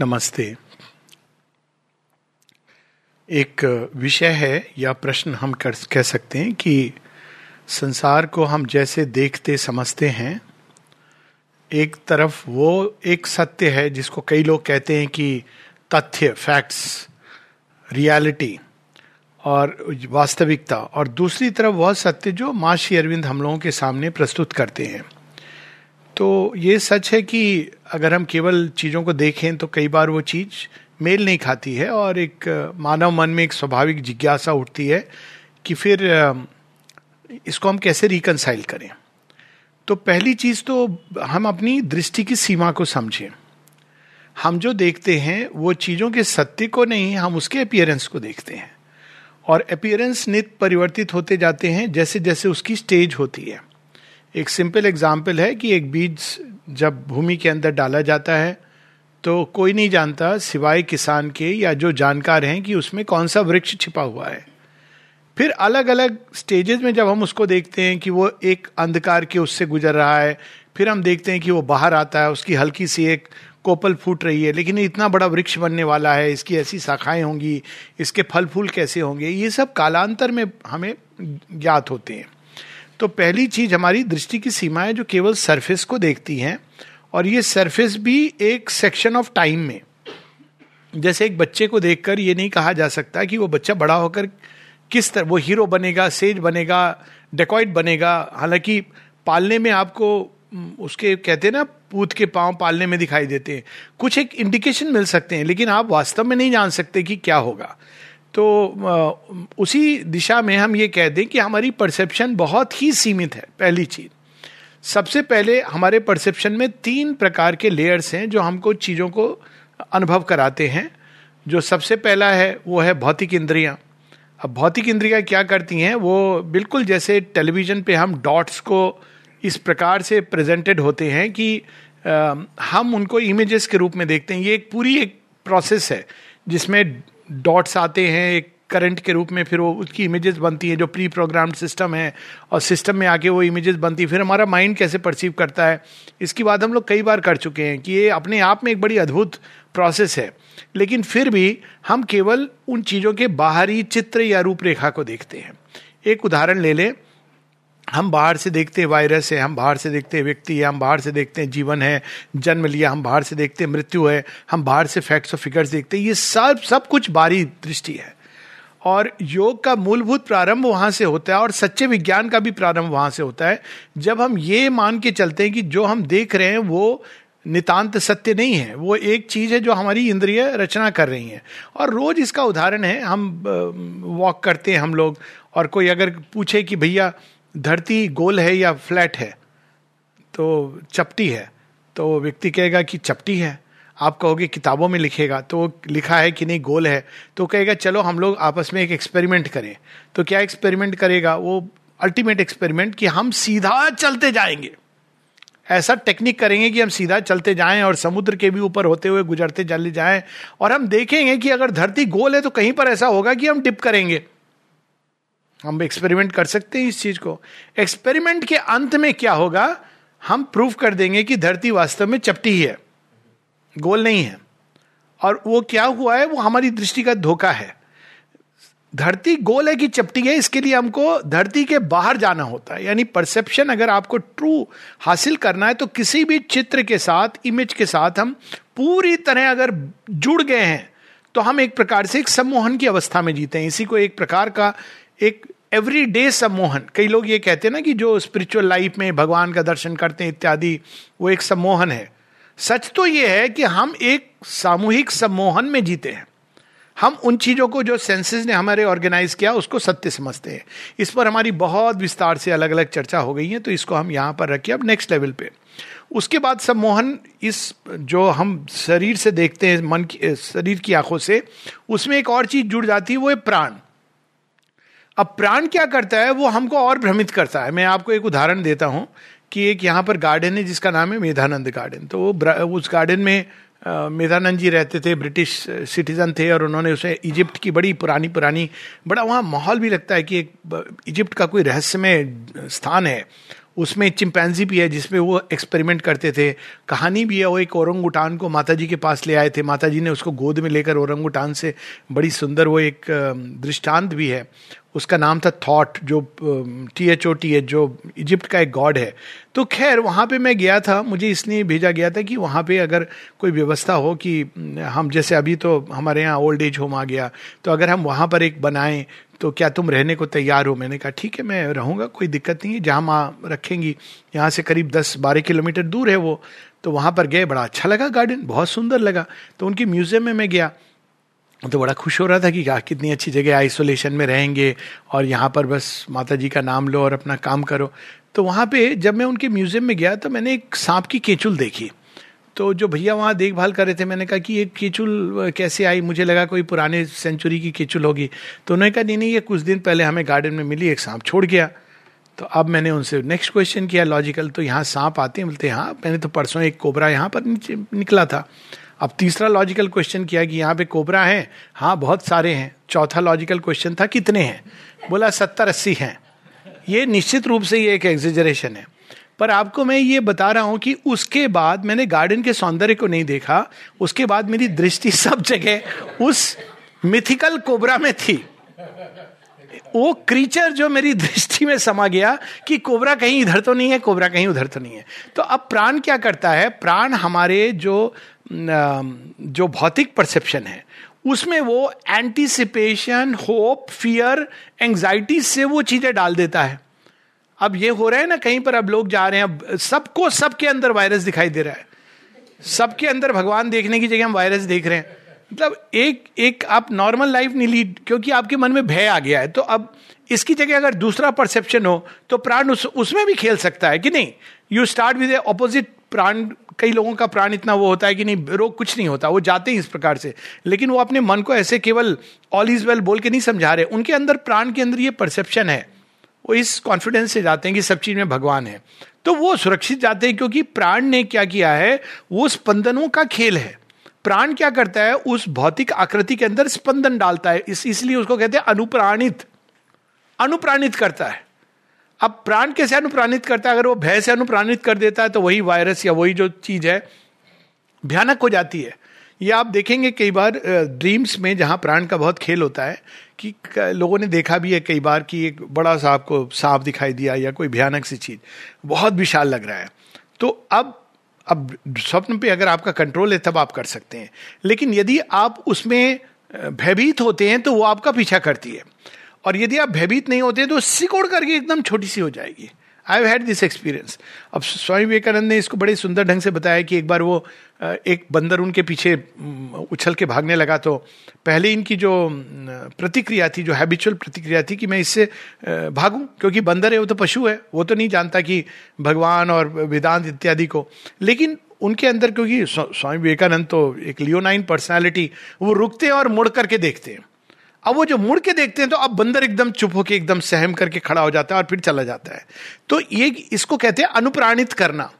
नमस्ते। एक विषय है या प्रश्न हम कर कह सकते हैं कि संसार को हम जैसे देखते, समझते हैं, एक तरफ़ वो एक सत्य है जिसको कई लोग कहते हैं कि तथ्य फैक्ट्स रियलिटी और वास्तविकता और दूसरी तरफ़ वह सत्य जो माँ श्री अरविंद हम लोगों के सामने प्रस्तुत करते हैं। तो ये सच है कि अगर हम केवल चीज़ों को देखें तो कई बार वो चीज़ मेल नहीं खाती है और एक मानव मन में एक स्वाभाविक जिज्ञासा उठती है कि फिर इसको हम कैसे रिकनसाइल करें। तो पहली चीज़ तो हम अपनी दृष्टि की सीमा को समझें। हम जो देखते हैं वो चीज़ों के सत्य को नहीं, हम उसके अपियरेंस को देखते हैं। और अपियरेंस नित परिवर्तित होते जाते हैं जैसे जैसे उसकी स्टेज होती है। एक सिंपल एग्ज़ाम्पल है कि एक बीज जब भूमि के अंदर डाला जाता है तो कोई नहीं जानता सिवाय किसान के या जो जानकार हैं कि उसमें कौन सा वृक्ष छिपा हुआ है। फिर अलग अलग स्टेजेस में जब हम उसको देखते हैं कि वो एक अंधकार के उससे गुजर रहा है, फिर हम देखते हैं कि वो बाहर आता है, उसकी हल्की सी एक कोपल फूट रही है, लेकिन इतना बड़ा वृक्ष बनने वाला है, इसकी ऐसी शाखाएँ होंगी, इसके फल फूल कैसे होंगे, ये सब कालांतर में हमें ज्ञात होते हैं। तो पहली चीज़ हमारी दृष्टि की सीमा है जो केवल सरफेस को देखती है और ये सरफेस भी एक सेक्शन ऑफ़ टाइम में। जैसे एक बच्चे को देखकर ये नहीं कहा जा सकता कि वो बच्चा बड़ा होकर किस तरह, वो हीरो बनेगा सेज बनेगा डेकॉइट बनेगा। हालाँकि पालने में आपको उसके कहते हैं ना, पूत के पाँव पालने में दिखाई देते हैं। कुछ एक इंडिकेशन मिल सकते हैं, लेकिन आप वास्तव में नहीं जान सकते कि क्या होगा। तो उसी दिशा में हम ये कह दें कि हमारी परसेप्शन बहुत ही सीमित है पहली चीज़। सबसे पहले हमारे परसेप्शन में तीन प्रकार के लेयर्स हैं जो हमको चीज़ों को अनुभव कराते हैं। जो सबसे पहला है वो है भौतिक इंद्रियाँ। अब भौतिक इंद्रियाँ क्या करती हैं वो बिल्कुल जैसे टेलीविज़न पे हम डॉट्स को इस प्रकार से प्रेजेंटेड होते हैं कि आ, हम उनको इमेजेस के रूप में देखते हैं। ये एक पूरी एक प्रोसेस है जिसमें डॉट्स आते हैं, एक करंट के रूप में, फिर वो उसकी इमेजेस बनती हैं, जो प्री प्रोग्राम सिस्टम है, और सिस्टम में आके वो इमेजेस बनती है। फिर हमारा माइंड कैसे परसीव करता है? इसकी बात हम लोग कई बार कर चुके हैं कि ये अपने आप में एक बड़ी अद्भुत प्रोसेस है। लेकिन फिर भी हम केवल उन चीज़ों के बाहरी चित्र या रूपरेखा को देखते हैं। एक उदाहरण ले लें। हम बाहर से देखते हैं वायरस है, हम बाहर से देखते हैं व्यक्ति है, हम बाहर से देखते हैं जीवन है, जन्म लिया, हम बाहर से देखते हैं मृत्यु है, हम बाहर से फैक्ट्स और फिगर्स देखते हैं। ये सब सब कुछ बाहरी दृष्टि है। और योग का मूलभूत प्रारंभ वहाँ से होता है और सच्चे विज्ञान का भी प्रारंभ वहाँ से होता है। जब हम ये मान के चलते हैं कि जो हम देख रहे हैं वो नितांत सत्य नहीं है, वो एक चीज़ है जो हमारी इंद्रिय रचना कर रही है। और रोज इसका उदाहरण है, हम वॉक करते हैं हम लोग, और कोई अगर पूछे कि भैया धरती गोल है या फ्लैट है तो चपटी है तो व्यक्ति कहेगा कि चपटी है। आप कहोगे किताबों में लिखेगा तो लिखा है कि नहीं, गोल है। तो कहेगा, चलो, हम लोग आपस में एक एक्सपेरिमेंट करें। तो क्या एक्सपेरिमेंट करेगा? वो अल्टीमेट एक्सपेरिमेंट कि हम सीधा चलते जाएँगे। ऐसा टेक्निक करेंगे कि हम सीधा चलते जाएँ और समुद्र के भी ऊपर होते हुए गुजरते चले जाएँ, और हम देखेंगे कि अगर धरती गोल है तो कहीं पर ऐसा होगा कि हम डिप करेंगे। हम एक्सपेरिमेंट कर सकते हैं इस चीज़ को। एक्सपेरिमेंट के अंत में क्या होगा? हम प्रूव कर देंगे कि धरती वास्तव में चपटी ही है, गोल नहीं है। और वो क्या हुआ है? वो हमारी दृष्टि का धोखा है। धरती गोल है कि चपटी है, इसके लिए हमको धरती के बाहर जाना होता है। यानी परसेप्शन अगर आपको ट्रू हासिल करना है तो किसी भी चित्र के साथ इमेज के साथ हम पूरी तरह अगर जुड़ गए हैं तो हम एक प्रकार से एक सम्मोहन की अवस्था में जीते हैं। इसी को एक प्रकार का एक एवरी डे सम्मोहन कई लोग ये कहते हैं ना कि जो स्पिरिचुअल लाइफ में भगवान का दर्शन करते हैं इत्यादि वो एक सम्मोहन है सच तो ये है कि हम एक सामूहिक सम्मोहन में जीते हैं हम उन चीज़ों को जो सेंसेस ने हमारे ऑर्गेनाइज किया उसको सत्य समझते हैं इस पर हमारी बहुत विस्तार से अलग अलग चर्चा हो गई है तो इसको हम यहाँ पर रखिए अब नेक्स्ट लेवल पे उसके बाद सम्मोहन इस जो हम शरीर से देखते हैं मन की शरीर की आँखों से उसमें एक और चीज़ जुड़ जाती है वो है प्राण अब प्राण क्या करता है, वो हमको और भ्रमित करता है। मैं आपको एक उदाहरण देता हूँ कि एक यहाँ पर गार्डन है जिसका नाम है मेधानंद गार्डन। तो वो उस गार्डन में मेधानंद जी रहते थे, ब्रिटिश सिटीजन थे और उन्होंने उसे इजिप्ट की बड़ी पुरानी पुरानी, बड़ा वहाँ माहौल भी लगता है कि एक इजिप्ट का कोई रहस्यमय स्थान है। उसमें चिंपैंजी भी है जिसमें वो एक्सपेरिमेंट करते थे। कहानी भी है, वो एक औरंग उठान को माता जी के पास ले आए थे। माता जी ने उसको गोद में लेकर औरंग उठान से बड़ी सुंदर वो एक दृष्टांत भी है। उसका नाम था थॉट, जो T H O T H जो इजिप्ट का एक गॉड है। तो खैर, वहाँ पे मैं गया था, मुझे इसलिए भेजा गया था कि वहाँ पे अगर कोई व्यवस्था हो कि हम जैसे अभी तो हमारे यहाँ ओल्ड एज होम आ गया तो अगर हम वहाँ पर एक बनाएँ तो क्या तुम रहने को तैयार हो? मैंने कहा, ठीक है, मैं रहूँगा, कोई दिक्कत नहीं है, जहाँ माँ रखेंगी, यहाँ से करीब दस बारह किलोमीटर दूर है वो। तो वहाँ पर गए, बड़ा अच्छा लगा गार्डन, बहुत सुंदर लगा। तो उनकी म्यूज़ियम में मैं गया तो बड़ा खुश हो रहा था कि कितनी अच्छी जगह आइसोलेशन में रहेंगे और यहाँ पर बस माता जी का नाम लो और अपना काम करो। तो वहाँ पे जब मैं उनके म्यूज़ियम में गया तो मैंने एक सांप की केचुल देखी। तो जो भैया वहाँ देखभाल कर रहे थे, मैंने कहा कि ये केचुल कैसे आई? मुझे लगा कोई पुराने सेंचुरी की केचुल होगी। तो उन्होंने कहा, नहीं नहीं, ये कुछ दिन पहले हमें गार्डन में मिली, एक सांप छोड़ गया। तो अब मैंने उनसे नेक्स्ट क्वेश्चन किया लॉजिकल तो यहाँ सांप आते हैं, बोलते हाँ मैंने तो परसों एक कोबरा यहाँ पर निकला था। अब तीसरा लॉजिकल क्वेश्चन किया कि यहाँ पे कोबरा है? हाँ बहुत सारे हैं। चौथा लॉजिकल क्वेश्चन था, कितने हैं? बोला, सत्तर अस्सी हैं। ये निश्चित रूप से ये एक एग्जिजरेशन है। पर आपको मैं ये बता रहा हूँ कि उसके बाद मैंने गार्डन के सौंदर्य को नहीं देखा। उसके बाद मेरी दृष्टि सब जगह उस मिथिकल कोबरा में थी। वो क्रीचर जो मेरी दृष्टि में समा गया कि कोबरा कहीं इधर तो नहीं है, कोबरा कहीं उधर तो नहीं है। तो अब प्राण क्या करता है? प्राण हमारे जो जो भौतिक परसेप्शन है, उसमें वो एंटीसिपेशन होप फियर एंजाइटी से वो चीज़ें डाल देता है। अब ये हो रहा है ना, कहीं पर अब लोग जा रहे हैं, अब सबको सबके अंदर वायरस दिखाई दे रहा है। सबके अंदर भगवान देखने की जगह हम वायरस देख रहे हैं। मतलब एक एक आप नॉर्मल लाइफ नहीं लीड क्योंकि आपके मन में भय आ गया है तो अब इसकी जगह अगर दूसरा परसेप्शन हो तो प्राण उस, उसमें भी खेल सकता है कि नहीं? यू स्टार्ट विद ऑपोजिट प्राण कई लोगों का प्राण इतना वो होता है कि नहीं रोग कुछ नहीं होता वो जाते हैं इस प्रकार से। लेकिन वो अपने मन को ऐसे केवल ऑल इज़ वेल बोल के नहीं समझा रहे उनके अंदर प्राण के अंदर ये परसेप्शन है। वो इस कॉन्फिडेंस से जाते हैं कि सब चीज़ में भगवान है। तो वो सुरक्षित जाते हैं क्योंकि प्राण ने क्या किया है वो स्पंदनों का खेल है। प्राण क्या करता है? उस भौतिक आकृति के अंदर स्पंदन डालता है। इस, इसलिए उसको कहते हैं अनुप्राणित। अनुप्राणित करता है। अब प्राण कैसे अनुप्राणित करता है? अगर वो भय से अनुप्राणित कर देता है तो वही वायरस या वही जो चीज़ है, भयानक हो जाती है। ये आप देखेंगे कई बार ड्रीम्स में जहाँ प्राण का बहुत खेल होता है कि, लोगों ने देखा भी है कई बार कि एक बड़ा सा आपको सांप दिखाई दिया या कोई भयानक सी चीज़। बहुत विशाल लग रहा है। तो अब अब स्वप्न पे अगर आपका कंट्रोल है, तब आप कर सकते हैं। लेकिन यदि आप उसमें भयभीत होते हैं तो वो आपका पीछा करती है। और यदि आप भयभीत नहीं होते तो सिकोड़ करके एकदम छोटी सी हो जाएगी। आई हैड दिस एक्सपीरियंस अब स्वामी विवेकानंद ने इसको बड़े सुंदर ढंग से बताया कि एक बार वो एक बंदर उनके पीछे उछल के भागने लगा तो पहले इनकी जो प्रतिक्रिया थी, जो हैबिचुअल प्रतिक्रिया थी कि मैं इससे भागूं, क्योंकि बंदर है, वो तो पशु है, वो तो नहीं जानता कि भगवान और वेदांत इत्यादि को। लेकिन उनके अंदर क्योंकि स्वामी विवेकानंद तो एक लियोनाइन पर्सनैलिटी वो रुकते हैं और मुड़ करके देखते हैं। अब वो जो मुड़ के देखते हैं तो अब बंदर एकदम चुप होकर एकदम सहम करके खड़ा हो जाता है और फिर चला जाता है। तो ये इसको कहते हैं अनुप्राणित करना।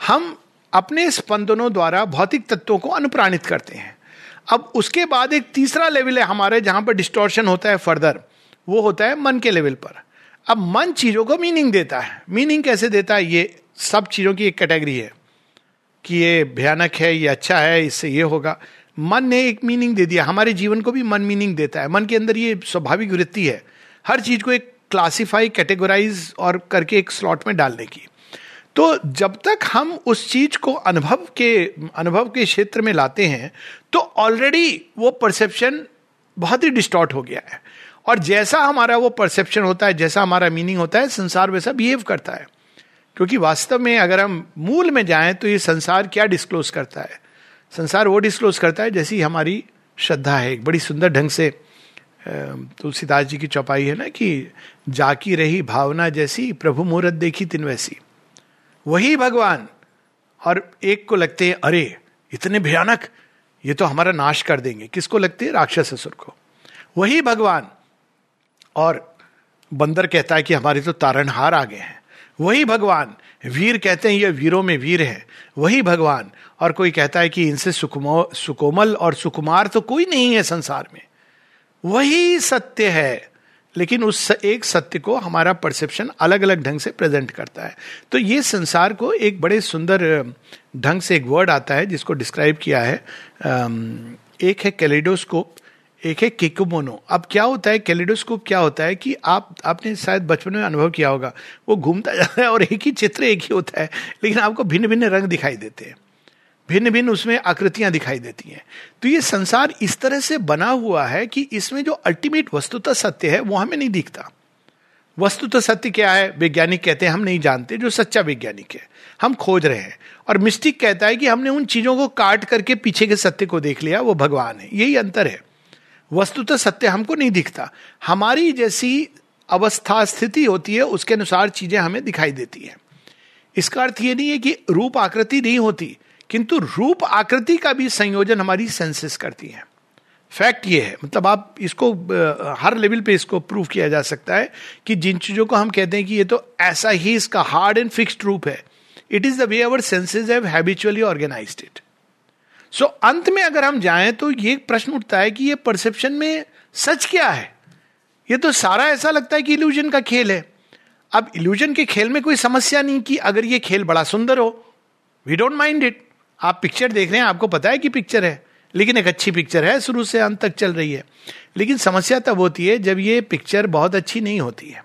हम अपने स्पंदनों द्वारा भौतिक तत्वों को अनुप्राणित करते हैं। अब उसके बाद एक तीसरा लेवल है हमारे जहाँ पर डिस्टोर्शन होता है फर्दर वो होता है मन के लेवल पर। अब मन चीज़ों को मीनिंग देता है। मीनिंग कैसे देता है? ये सब चीज़ों की एक कैटेगरी है कि ये भयानक है, ये अच्छा है, इससे ये होगा। मन ने एक मीनिंग दे दिया, हमारे जीवन को भी मन मीनिंग देता है। मन के अंदर ये स्वाभाविक वृत्ति है। हर चीज़ को एक क्लासिफाई कैटेगराइज और करके एक स्लॉट में डालने की। तो जब तक हम उस चीज़ को अनुभव के अनुभव के क्षेत्र में लाते हैं तो ऑलरेडी वो परसेप्शन बहुत ही डिस्टॉर्ट हो गया है। और जैसा हमारा वो परसेप्शन होता है, जैसा हमारा मीनिंग होता है, संसार वैसा बिहेव करता है। क्योंकि वास्तव में अगर हम मूल में जाएँ तो ये संसार क्या डिस्क्लोज करता है? संसार वो डिस्क्लोज करता है जैसी हमारी श्रद्धा है। एक बड़ी सुंदर ढंग से तुलसीदास जी की चौपाई है ना कि जाकी रही भावना जैसी, प्रभु मुहूर्त देखी तिन वैसी। वही भगवान। और एक को लगते हैं, अरे, इतने भयानक, ये तो हमारा नाश कर देंगे। किसको लगते हैं? राक्षस असुर को। वही भगवान। और बंदर कहता है कि हमारे तो तारणहार आ गए हैं। वही भगवान। वीर कहते हैं, ये वीरों में वीर है। वही भगवान। और कोई कहता है कि इनसे सुकुमो, सुकोमल और सुकुमार तो कोई नहीं है संसार में। वही सत्य है। लेकिन उस एक सत्य को हमारा परसेप्शन अलग अलग ढंग से प्रेजेंट करता है। तो ये संसार को एक बड़े सुंदर, ढंग से एक वर्ड आता है, जिसको डिस्क्राइब किया है। एक है कैलिडोस्कोप एक है किकुमोनो। अब क्या होता है, कैलिडोस्कोप क्या होता है कि आप, आपने शायद बचपन में अनुभव किया होगा, वो घूमता जाता है और एक ही चित्र एक ही होता है, लेकिन आपको भिन्न भिन्न रंग दिखाई देते हैं। भिन्न भिन्न उसमें आकृतियाँ दिखाई देती हैं। तो ये संसार इस तरह से बना हुआ है कि इसमें जो अल्टीमेट वस्तुतः सत्य है, वो हमें नहीं दिखता। वस्तुतः सत्य क्या है? वैज्ञानिक कहते हैं, हम नहीं जानते, जो सच्चा वैज्ञानिक है। हम खोज रहे हैं। और मिस्टिक कहता है कि हमने उन चीज़ों को काट करके पीछे के सत्य को देख लिया, वो भगवान है। यही अंतर है। वस्तुतः सत्य हमको नहीं दिखता। हमारी जैसी अवस्था स्थिति होती है, उसके अनुसार चीज़ें हमें दिखाई देती है। इसका अर्थ ये नहीं है कि रूप आकृति नहीं होती, किंतु रूप आकृति का भी संयोजन हमारी सेंसेस करती है। फैक्ट ये है। मतलब आप इसको, हर लेवल पे इसको प्रूव किया जा सकता है कि जिन चीज़ों को हम कहते हैं कि ये तो ऐसा ही इसका हार्ड एंड फिक्स्ड रूप है। It is the way our senses have habitually organize it so so, अंत में अगर हम जाएँ तो ये प्रश्न उठता है कि ये परसेप्शन में सच क्या है? ये तो सारा ऐसा लगता है कि इल्यूजन का खेल है। अब इल्यूजन के खेल में कोई समस्या नहीं कि अगर ये खेल बड़ा सुंदर हो वी डोंट माइंड इट आप पिक्चर देख रहे हैं आपको पता है कि पिक्चर है लेकिन एक अच्छी पिक्चर है शुरू से अंत तक चल रही है। लेकिन समस्या तब होती है जब ये पिक्चर बहुत अच्छी नहीं होती है।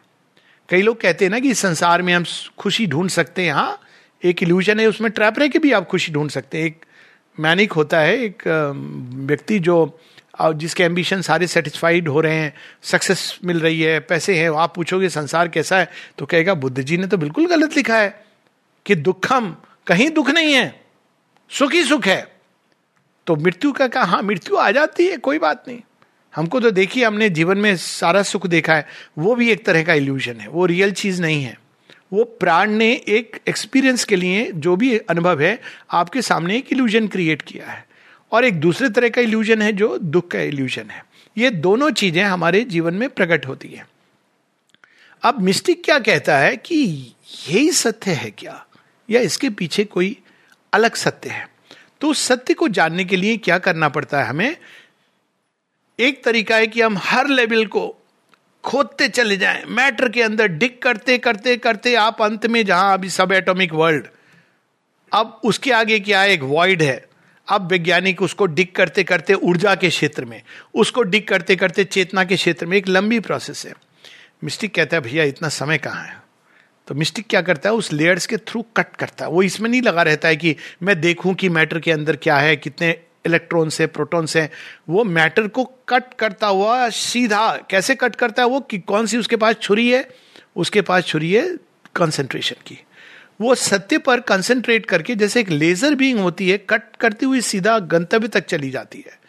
कई लोग कहते हैं ना कि इस संसार में हम खुशी ढूंढ सकते हैं हाँ एक इल्यूजन है उसमें ट्रैप रह के भी आप खुशी ढूंढ सकते हैं एक मैनिक होता है एक व्यक्ति जो जिसके एम्बिशन सारे सेटिस्फाइड हो रहे हैं सक्सेस मिल रही है, पैसे हैं, आप पूछोगे संसार कैसा है तो कहेगा, बुद्ध जी ने तो बिल्कुल गलत लिखा है कि दुखम, कहीं दुख नहीं है, सुख ही सुख है। तो मृत्यु का कहा हाँ मृत्यु आ जाती है, कोई बात नहीं। हमको तो देखिए, हमने जीवन में सारा सुख देखा है, वो भी एक तरह का इल्यूजन है, वो रियल चीज़ नहीं है। वो प्राण ने एक एक्सपीरियंस के लिए जो भी अनुभव है, आपके सामने एक इल्यूजन क्रिएट किया है। और एक दूसरे तरह का इल्यूजन है जो दुख का इल्यूजन है। ये दोनों चीज़ें हमारे जीवन में प्रकट होती है। अब मिस्टिक क्या कहता है कि यही सत्य है क्या? या इसके पीछे कोई अलग सत्य है? तो उस सत्य को जानने के लिए क्या करना पड़ता है हमें? एक तरीका है कि हम हर लेवल को खोदते चले जाएँ। मैटर के अंदर डिक करते करते करते आप अंत में जहाँ अभी सब एटॉमिक वर्ल्ड, अब उसके आगे क्या एक वॉइड है। अब वैज्ञानिक उसको डिक करते करते ऊर्जा के क्षेत्र में, उसको डिक करते करते चेतना के क्षेत्र में एक लंबी प्रोसेस है। मिस्टिक कहता है, भैया, इतना समय कहाँ है? तो मिस्टिक क्या करता है, उस लेयर्स के थ्रू कट करता है। वो इसमें नहीं लगा रहता है कि मैं देखूँ कि मैटर के अंदर क्या है, कितने इलेक्ट्रॉन्स है प्रोटॉन्स है वो मैटर को कट करता हुआ सीधा, कैसे कट करता है वो कि कौन सी उसके पास छुरी है? उसके पास छुरी है कंसेंट्रेशन की। वो सत्य पर कंसेंट्रेट करके, जैसे एक लेजर बीइंग होती है, कट करती हुई सीधा गंतव्य तक चली जाती है।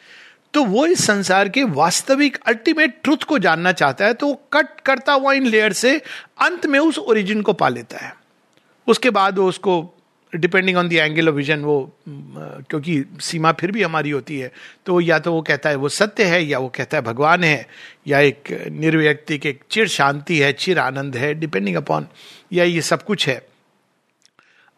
तो वो इस संसार के वास्तविक अल्टीमेट ट्रुथ को जानना चाहता है तो वो कट करता हुआ इन लेयर से अंत में उस ओरिजिन को पा लेता है। उसके बाद वो उसको depending on the angle of vision वो क्योंकि सीमा फिर भी हमारी होती है तो या तो वो कहता है, वो सत्य है, या वो कहता है, भगवान है, या एक निर्व्यक्तिक एक चिर शांति है, चिर आनंद है डिपेंडिंग अपॉन या ये सब कुछ है।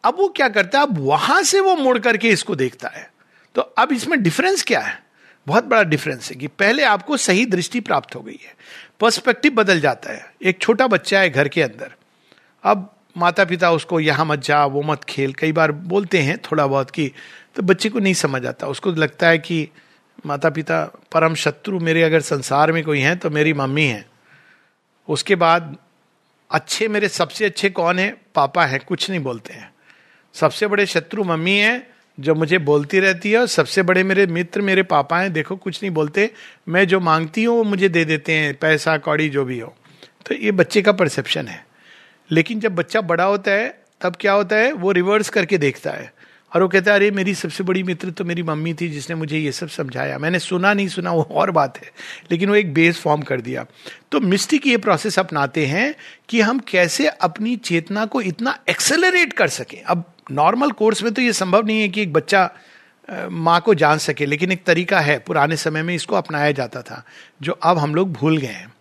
अब वो क्या करता है, अब वहाँ से वो मुड़ करके इसको देखता है। तो अब इसमें डिफरेंस क्या है? बहुत बड़ा डिफरेंस है कि पहले आपको सही दृष्टि प्राप्त हो गई है। पर्सपेक्टिव बदल जाता है। एक छोटा बच्चा है घर के अंदर। अब माता पिता उसको, यहाँ मत जा, वो मत खेल। कई बार बोलते हैं थोड़ा बहुत कि तो बच्चे को नहीं समझ आता। उसको लगता है कि माता पिता परम शत्रु मेरे अगर संसार में कोई हैं तो मेरी मम्मी है। उसके बाद, अच्छे मेरे सबसे अच्छे कौन है? पापा हैं। कुछ नहीं बोलते हैं। सबसे बड़े शत्रु मम्मी हैं, जो मुझे बोलती रहती है, और सबसे बड़े मेरे मित्र, मेरे पापा हैं। देखो, कुछ नहीं बोलते। मैं जो मांगती हूँ, वो मुझे दे देते हैं, पैसा, कौड़ी, जो भी हो। तो ये बच्चे का परसेप्शन है। लेकिन जब बच्चा बड़ा होता है, तब क्या होता है, वो रिवर्स करके देखता है। और वो कहता है, अरे, मेरी सबसे बड़ी मित्र तो मेरी मम्मी थी जिसने मुझे ये सब समझाया। मैंने सुना नहीं सुना, वो और बात है। लेकिन वो एक बेस फॉर्म कर दिया। तो मिस्टिक ये प्रोसेस अपनाते हैं कि हम कैसे अपनी चेतना को इतना एक्सेलरेट कर सकें। अब नॉर्मल कोर्स में तो ये संभव नहीं है कि एक बच्चा माँ को जान सके, लेकिन एक तरीका है। पुराने समय में इसको अपनाया जाता था, जो अब हम लोग भूल गए हैं।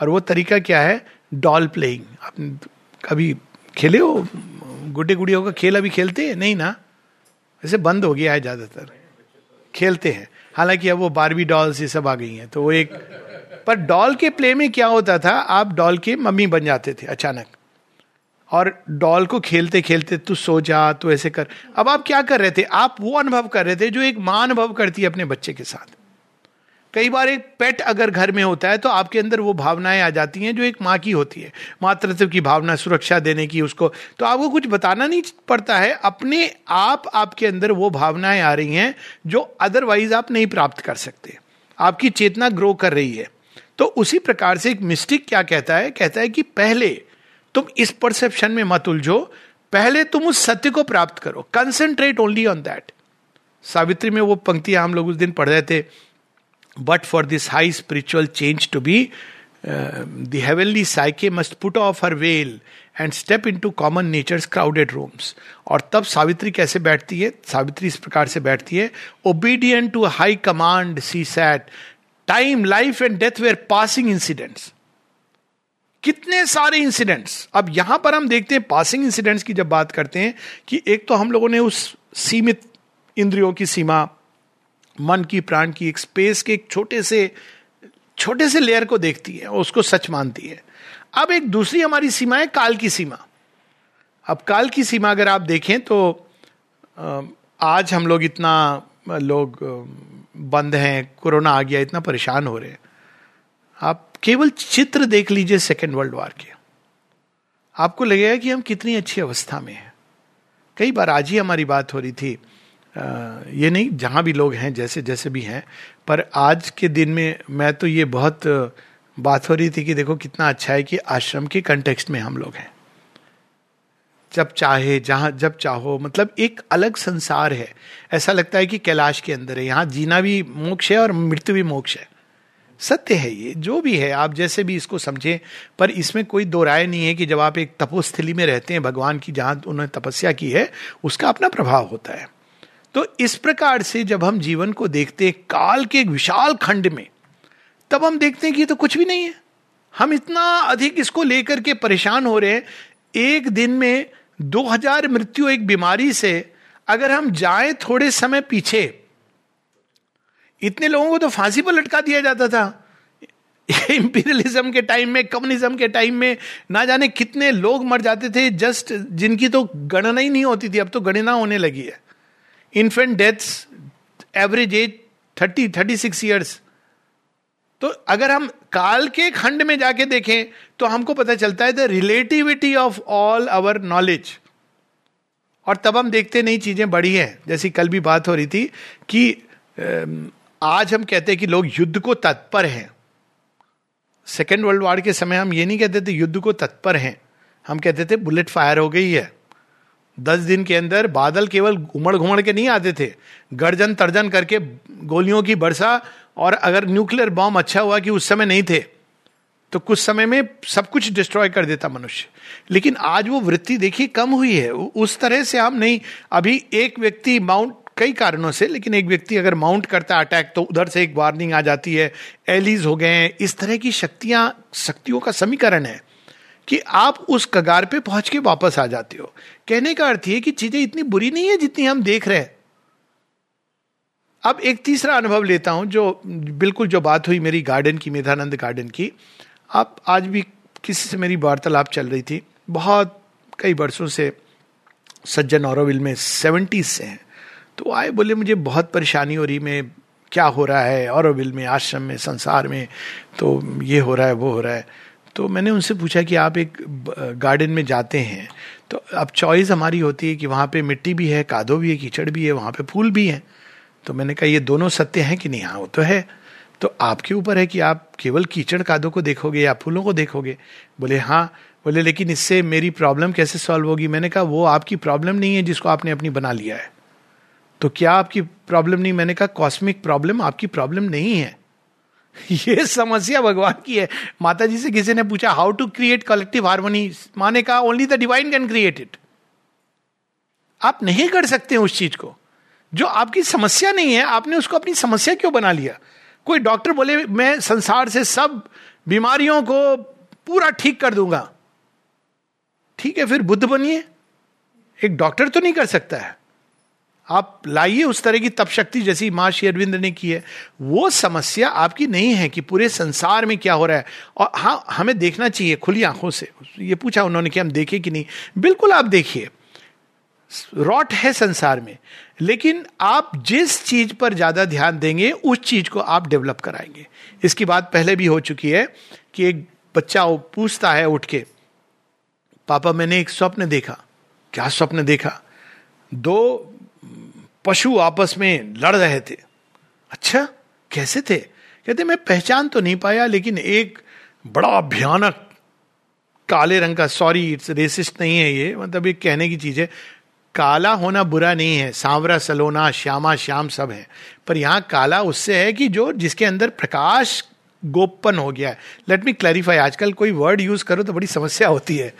और वो तरीका क्या है? डॉल प्लेइंग कभी खेले हो? गुड्डे गुड़ियों का खेल अभी खेलते हैं? नहीं ना। ऐसे बंद हो गया है ज़्यादातर। खेलते हैं। हालाँकि अब वो बारबी डॉल्स ये सब आ गई हैं तो वो एक पर डॉल के प्ले में क्या होता था? आप डॉल के मम्मी बन जाते थे अचानक। और डॉल को खेलते खेलते तू सो जा, तू ऐसे कर। अब आप क्या कर रहे थे? आप वो अनुभव कर रहे थे जो एक माँ अनुभव करती है अपने बच्चे के साथ। कई बार एक पेट अगर घर में होता है तो आपके अंदर वो भावनाएँ आ जाती हैं जो एक माँ की होती है। मातृत्व की भावना सुरक्षा देने की उसको। तो आपको कुछ बताना नहीं पड़ता है, अपने आप आपके अंदर वो भावनाएँ आ रही हैं, जो अदरवाइज़ आप नहीं प्राप्त कर सकते। आपकी चेतना ग्रो कर रही है। तो उसी प्रकार से एक मिस्टिक क्या कहता है? कहता है कि पहले तुम इस परसेप्शन में मत उलझो। पहले तुम उस सत्य को प्राप्त करो। Concentrate only on that Savitri में वो पंक्तियाँ हम लोग उस दिन पढ़ रहे थे। But for this high spiritual change to be heavenly psyche must put off her veil and step into common nature's crowded rooms और तब सावित्री कैसे बैठती है? सावित्री इस प्रकार से बैठती है obedient to high command she sat time life and death were passing incidents कितने सारे इंसिडेंट्स अब यहाँ पर हम देखते हैं पासिंग इंसिडेंट्स की जब बात करते हैं कि एक तो हम लोगों ने उस सीमित इंद्रियों की सीमा मन की, प्राण की एक स्पेस के एक छोटे से छोटे से लेयर को देखती है, उसको सच मानती है। अब एक दूसरी हमारी सीमा है काल की सीमा। अब काल की सीमा अगर आप देखें तो आज हम लोग इतना, लोग बंद हैं, कोरोना आ गया, इतना परेशान हो रहे हैं। आप केवल चित्र देख लीजिए सेकेंड वर्ल्ड वॉर के। आपको लगेगा कि हम कितनी अच्छी अवस्था में हैं। कई बार आज ही हमारी बात हो रही थी ये नहीं, जहाँ भी लोग हैं, जैसे जैसे भी हैं, पर आज के दिन में मैं तो ये बहुत बात हो रही थी कि देखो कितना अच्छा है कि आश्रम के कंटेक्स्ट में हम लोग हैं। जब चाहे, जहाँ, जब चाहो मतलब एक अलग संसार है। ऐसा लगता है कि कैलाश के अंदर है, यहाँ जीना भी मोक्ष है और मृत्यु भी मोक्ष है। सत्य है ये, जो भी है, आप जैसे भी इसको समझें, पर इसमें कोई दो राय नहीं है कि जब आप एक तपोस्थली में रहते हैं, भगवान की जहाँ उन्होंने तपस्या की है, उसका अपना प्रभाव होता है। तो इस प्रकार से जब हम जीवन को देखते हैं काल के एक विशाल खंड में, तब हम देखते हैं कि ये तो कुछ भी नहीं है। हम इतना अधिक इसको लेकर के परेशान हो रहे हैं, एक दिन में 2000 मृत्यु एक बीमारी से, अगर हम जाएँ थोड़े समय पीछे, इतने लोगों को तो फांसी पर लटका दिया जाता था। इंपीरियलिज्म के टाइम में कम्युनिज्म के टाइम में, ना जाने कितने लोग मर जाते थे जस्ट जिनकी तो गणना ही नहीं होती थी, अब तो गणना होने लगी है। Infant deaths average age thirty thirty six years तो अगर हम काल के खंड में जाके देखें तो हमको पता चलता है the relativity of all our knowledge और तब हम देखते नई चीज़ें बड़ी हैं। जैसी कल भी बात हो रही थी कि आज हम कहते हैं कि लोग युद्ध को तत्पर हैं। सेकेंड वर्ल्ड वॉर के समय हम ये नहीं कहते थे युद्ध को तत्पर हैं। हम कहते थे बुलेट फायर हो गई है। दस दिन के अंदर बादल केवल घुमड़ घुमड़ के नहीं आते थे। गर्जन तर्जन करके गोलियों की वर्षा और अगर न्यूक्लियर बॉम्ब अच्छा हुआ कि उस समय नहीं थे तो कुछ समय में सब कुछ डिस्ट्रॉय कर देता मनुष्य। लेकिन आज वो वृत्ति देखिए कम हुई है। उस तरह से हम नहीं, अभी एक व्यक्ति माउंट कई कारणों से, लेकिन एक व्यक्ति अगर माउंट करता अटैक तो उधर से एक वार्निंग आ जाती है एलिज हो गए हैं। इस तरह की शक्तियाँ, शक्तियों का समीकरण है। कि आप उस कगार पे पहुँच के वापस आ जाते हो। कहने का अर्थ ये कि चीज़ें इतनी बुरी नहीं है जितनी हम देख रहे हैं। अब एक तीसरा अनुभव लेता हूँ, जो बिल्कुल जो बात हुई मेरी गार्डन की, मेधानंद गार्डन की। आप आज भी किसी से मेरी वार्तालाप चल रही थी। बहुत कई वर्षों से सज्जन औरविल में सेवेंटीज से हैं। तो आए बोले, मुझे बहुत परेशानी हो रही, मैं क्या हो रहा है औरविल में, आश्रम में, संसार में? तो ये हो रहा है, वो हो रहा है। तो मैंने उनसे पूछा कि आप एक गार्डन में जाते हैं तो अब चॉइस हमारी होती है कि वहाँ पे मिट्टी भी है, कादो भी है, कीचड़ भी है, वहाँ पे फूल भी हैं। तो मैंने कहा, ये दोनों सत्य हैं कि नहीं? हाँ वो तो है। तो आपके ऊपर है कि आप केवल कीचड़ कादों को देखोगे या फूलों को देखोगे? बोले हाँ। बोले, लेकिन इससे मेरी प्रॉब्लम कैसे सॉल्व होगी? मैंने कहा, वो आपकी प्रॉब्लम नहीं है जिसको आपने अपनी बना लिया है। तो क्या आपकी प्रॉब्लम नहीं? मैंने कहा कॉस्मिक प्रॉब्लम आपकी प्रॉब्लम नहीं है। ये समस्या भगवान की है। माता जी से किसी ने पूछा how to create collective harmony माने कहा only the divine can create it आप नहीं कर सकते उस चीज़ को। जो आपकी समस्या नहीं है, आपने उसको अपनी समस्या क्यों बना लिया? कोई डॉक्टर बोले, मैं संसार से सब बीमारियों को पूरा ठीक कर दूँगा। ठीक है, फिर बुद्ध बनिए। एक डॉक्टर तो नहीं कर सकता है। आप लाइए उस तरह की तप शक्ति जैसी माँ श्री अरविंद ने की है। वो समस्या आपकी नहीं है कि पूरे संसार में क्या हो रहा है। और हाँ हमें देखना चाहिए खुली आँखों से। ये पूछा उन्होंने कि हम देखे कि नहीं। बिल्कुल आप देखिए। रॉट है संसार में। लेकिन आप जिस चीज़ पर ज़्यादा ध्यान देंगे, उस चीज़ को आप डेवलप कराएँगे। इसकी बात पहले भी हो चुकी है कि एक बच्चा पूछता है उठ के, पापा, मैंने एक स्वप्न देखा। क्या स्वप्न देखा? दो पशु आपस में लड़ रहे थे। अच्छा कैसे थे? कहते, मैं पहचान तो नहीं पाया, लेकिन एक बड़ा भयानक काले रंग का सॉरी इट्स रेसिस्ट नहीं है ये मतलब एक कहने की चीज़ है, काला होना बुरा नहीं है, सांवरा, सलोना, श्यामा, श्याम सब है। पर यहाँ काला उससे है कि जो, जिसके अंदर प्रकाश गोपन हो गया है। लेट मी क्लैरिफाई आजकल कोई वर्ड यूज़ करो तो बड़ी समस्या होती है।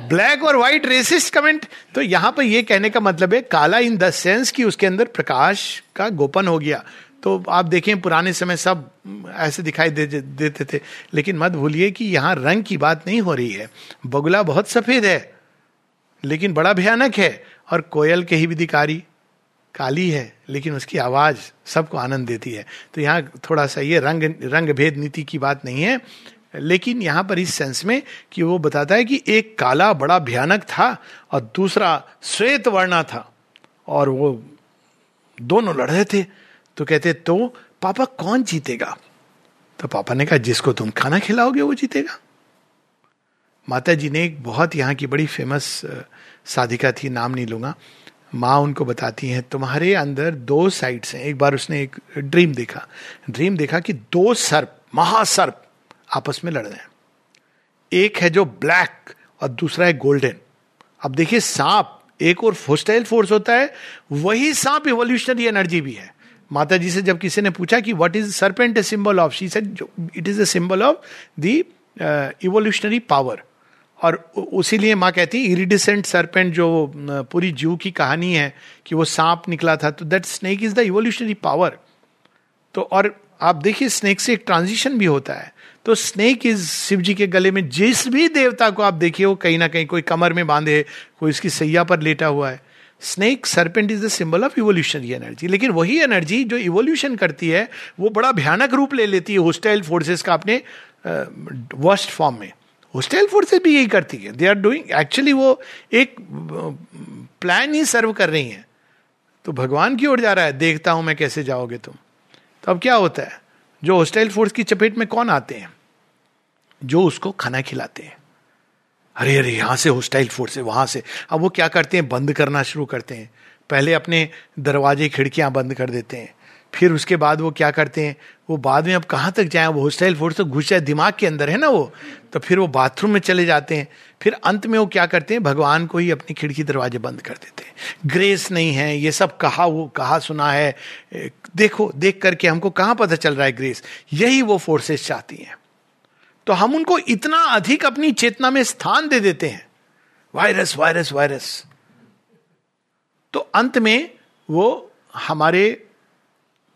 ब्लैक और व्हाइट रेसिस्ट कमेंट तो यहाँ पर यह कहने का मतलब है काला इन द सेंस कि उसके अंदर प्रकाश का गोपन हो गया। तो आप देखें पुराने समय सब ऐसे दिखाई दे, देते थे। लेकिन मत भूलिए कि यहाँ रंग की बात नहीं हो रही है। बगुला बहुत सफ़ेद है लेकिन बड़ा भयानक है। और कोयल के ही विधिकारी काली है लेकिन उसकी आवाज़ सबको आनंद देती है। तो यहाँ थोड़ा सा ये रंग रंग भेद नीति की बात नहीं है। लेकिन यहाँ पर इस सेंस में कि वो बताता है कि एक काला बड़ा भयानक था और दूसरा श्वेत वर्णा था और वो दोनों लड़ रहे थे। तो कहते तो पापा कौन जीतेगा? तो पापा ने कहा, जिसको तुम खाना खिलाओगे वो जीतेगा। माता जी ने एक बहुत यहाँ की बड़ी फ़ेमस साधिका थी, नाम नहीं लूँगा। माँ उनको बताती हैं, तुम्हारे अंदर दो साइड्स हैं। एक बार उसने एक ड्रीम देखा। ड्रीम देखा कि दो सर्प, महासर्प। आपस में लड़ रहे हैं। एक है जो ब्लैक और दूसरा है गोल्डन। अब देखिए, सांप एक और होस्टाइल फोर्स होता है, वही सांप इवोल्यूशनरी एनर्जी भी है। माता जी से जब किसी ने पूछा कि what is serpent a symbol of she said it is a symbol of the evolutionary power और उसीलिए माँ कहती है इरिडिसेंट सरपेंट जो पूरी जीव की कहानी है कि वो सांप निकला था तो that snake is the evolutionary power तो और आप देखिए स्नेक से एक ट्रांजिशन भी होता है। तो स्नेक इज़ शिव जी के गले में जिस भी देवता को आप देखिए, वो कहीं ना कहीं कोई कमर में बांधे कोई इसकी सैया पर लेटा हुआ है। Snake serpent is the symbol of evolutionary energy लेकिन वही एनर्जी जो इवोल्यूशन करती है, वो बड़ा भयानक रूप ले लेती है होस्टाइल फोर्सेस का अपने वर्स्ट फॉर्म में। होस्टाइल फोर्सेस भी यही करती है। दे आर डूइंग एक्चुअली वो एक प्लान ही सर्व कर रही है। तो भगवान की ओर जा रहा है, देखता हूँ मैं कैसे जाओगे तुम। तो अब क्या होता है? जो हॉस्टाइल फोर्स की चपेट में कौन आते हैं? जो उसको खाना खिलाते हैं। अरे अरे, यहाँ से हॉस्टाइल फोर्स है, वहाँ से। अब वो क्या करते हैं? बंद करना शुरू करते हैं। पहले अपने दरवाजे, खिड़कियाँ बंद कर देते हैं। फिर उसके बाद वो क्या करते हैं? वो बाद में अब कहाँ तक जाए? वो होस्टाइल फोर्स तो घुस जाए, दिमाग के अंदर है ना वो? तो फिर वो बाथरूम में चले जाते हैं। फिर अंत में वो क्या करते हैं? भगवान को ही अपनी खिड़की दरवाजे बंद कर देते हैं। ग्रेस नहीं है, ये सब कहा वो, कहा सुना है। देखो, देख करके हमको कहाँ पता चल रहा है ग्रेस यही वो फोर्सेस चाहती हैं। तो हम उनको इतना अधिक अपनी चेतना में स्थान दे देते हैं। वायरस वायरस वायरस तो अंत में वो हमारे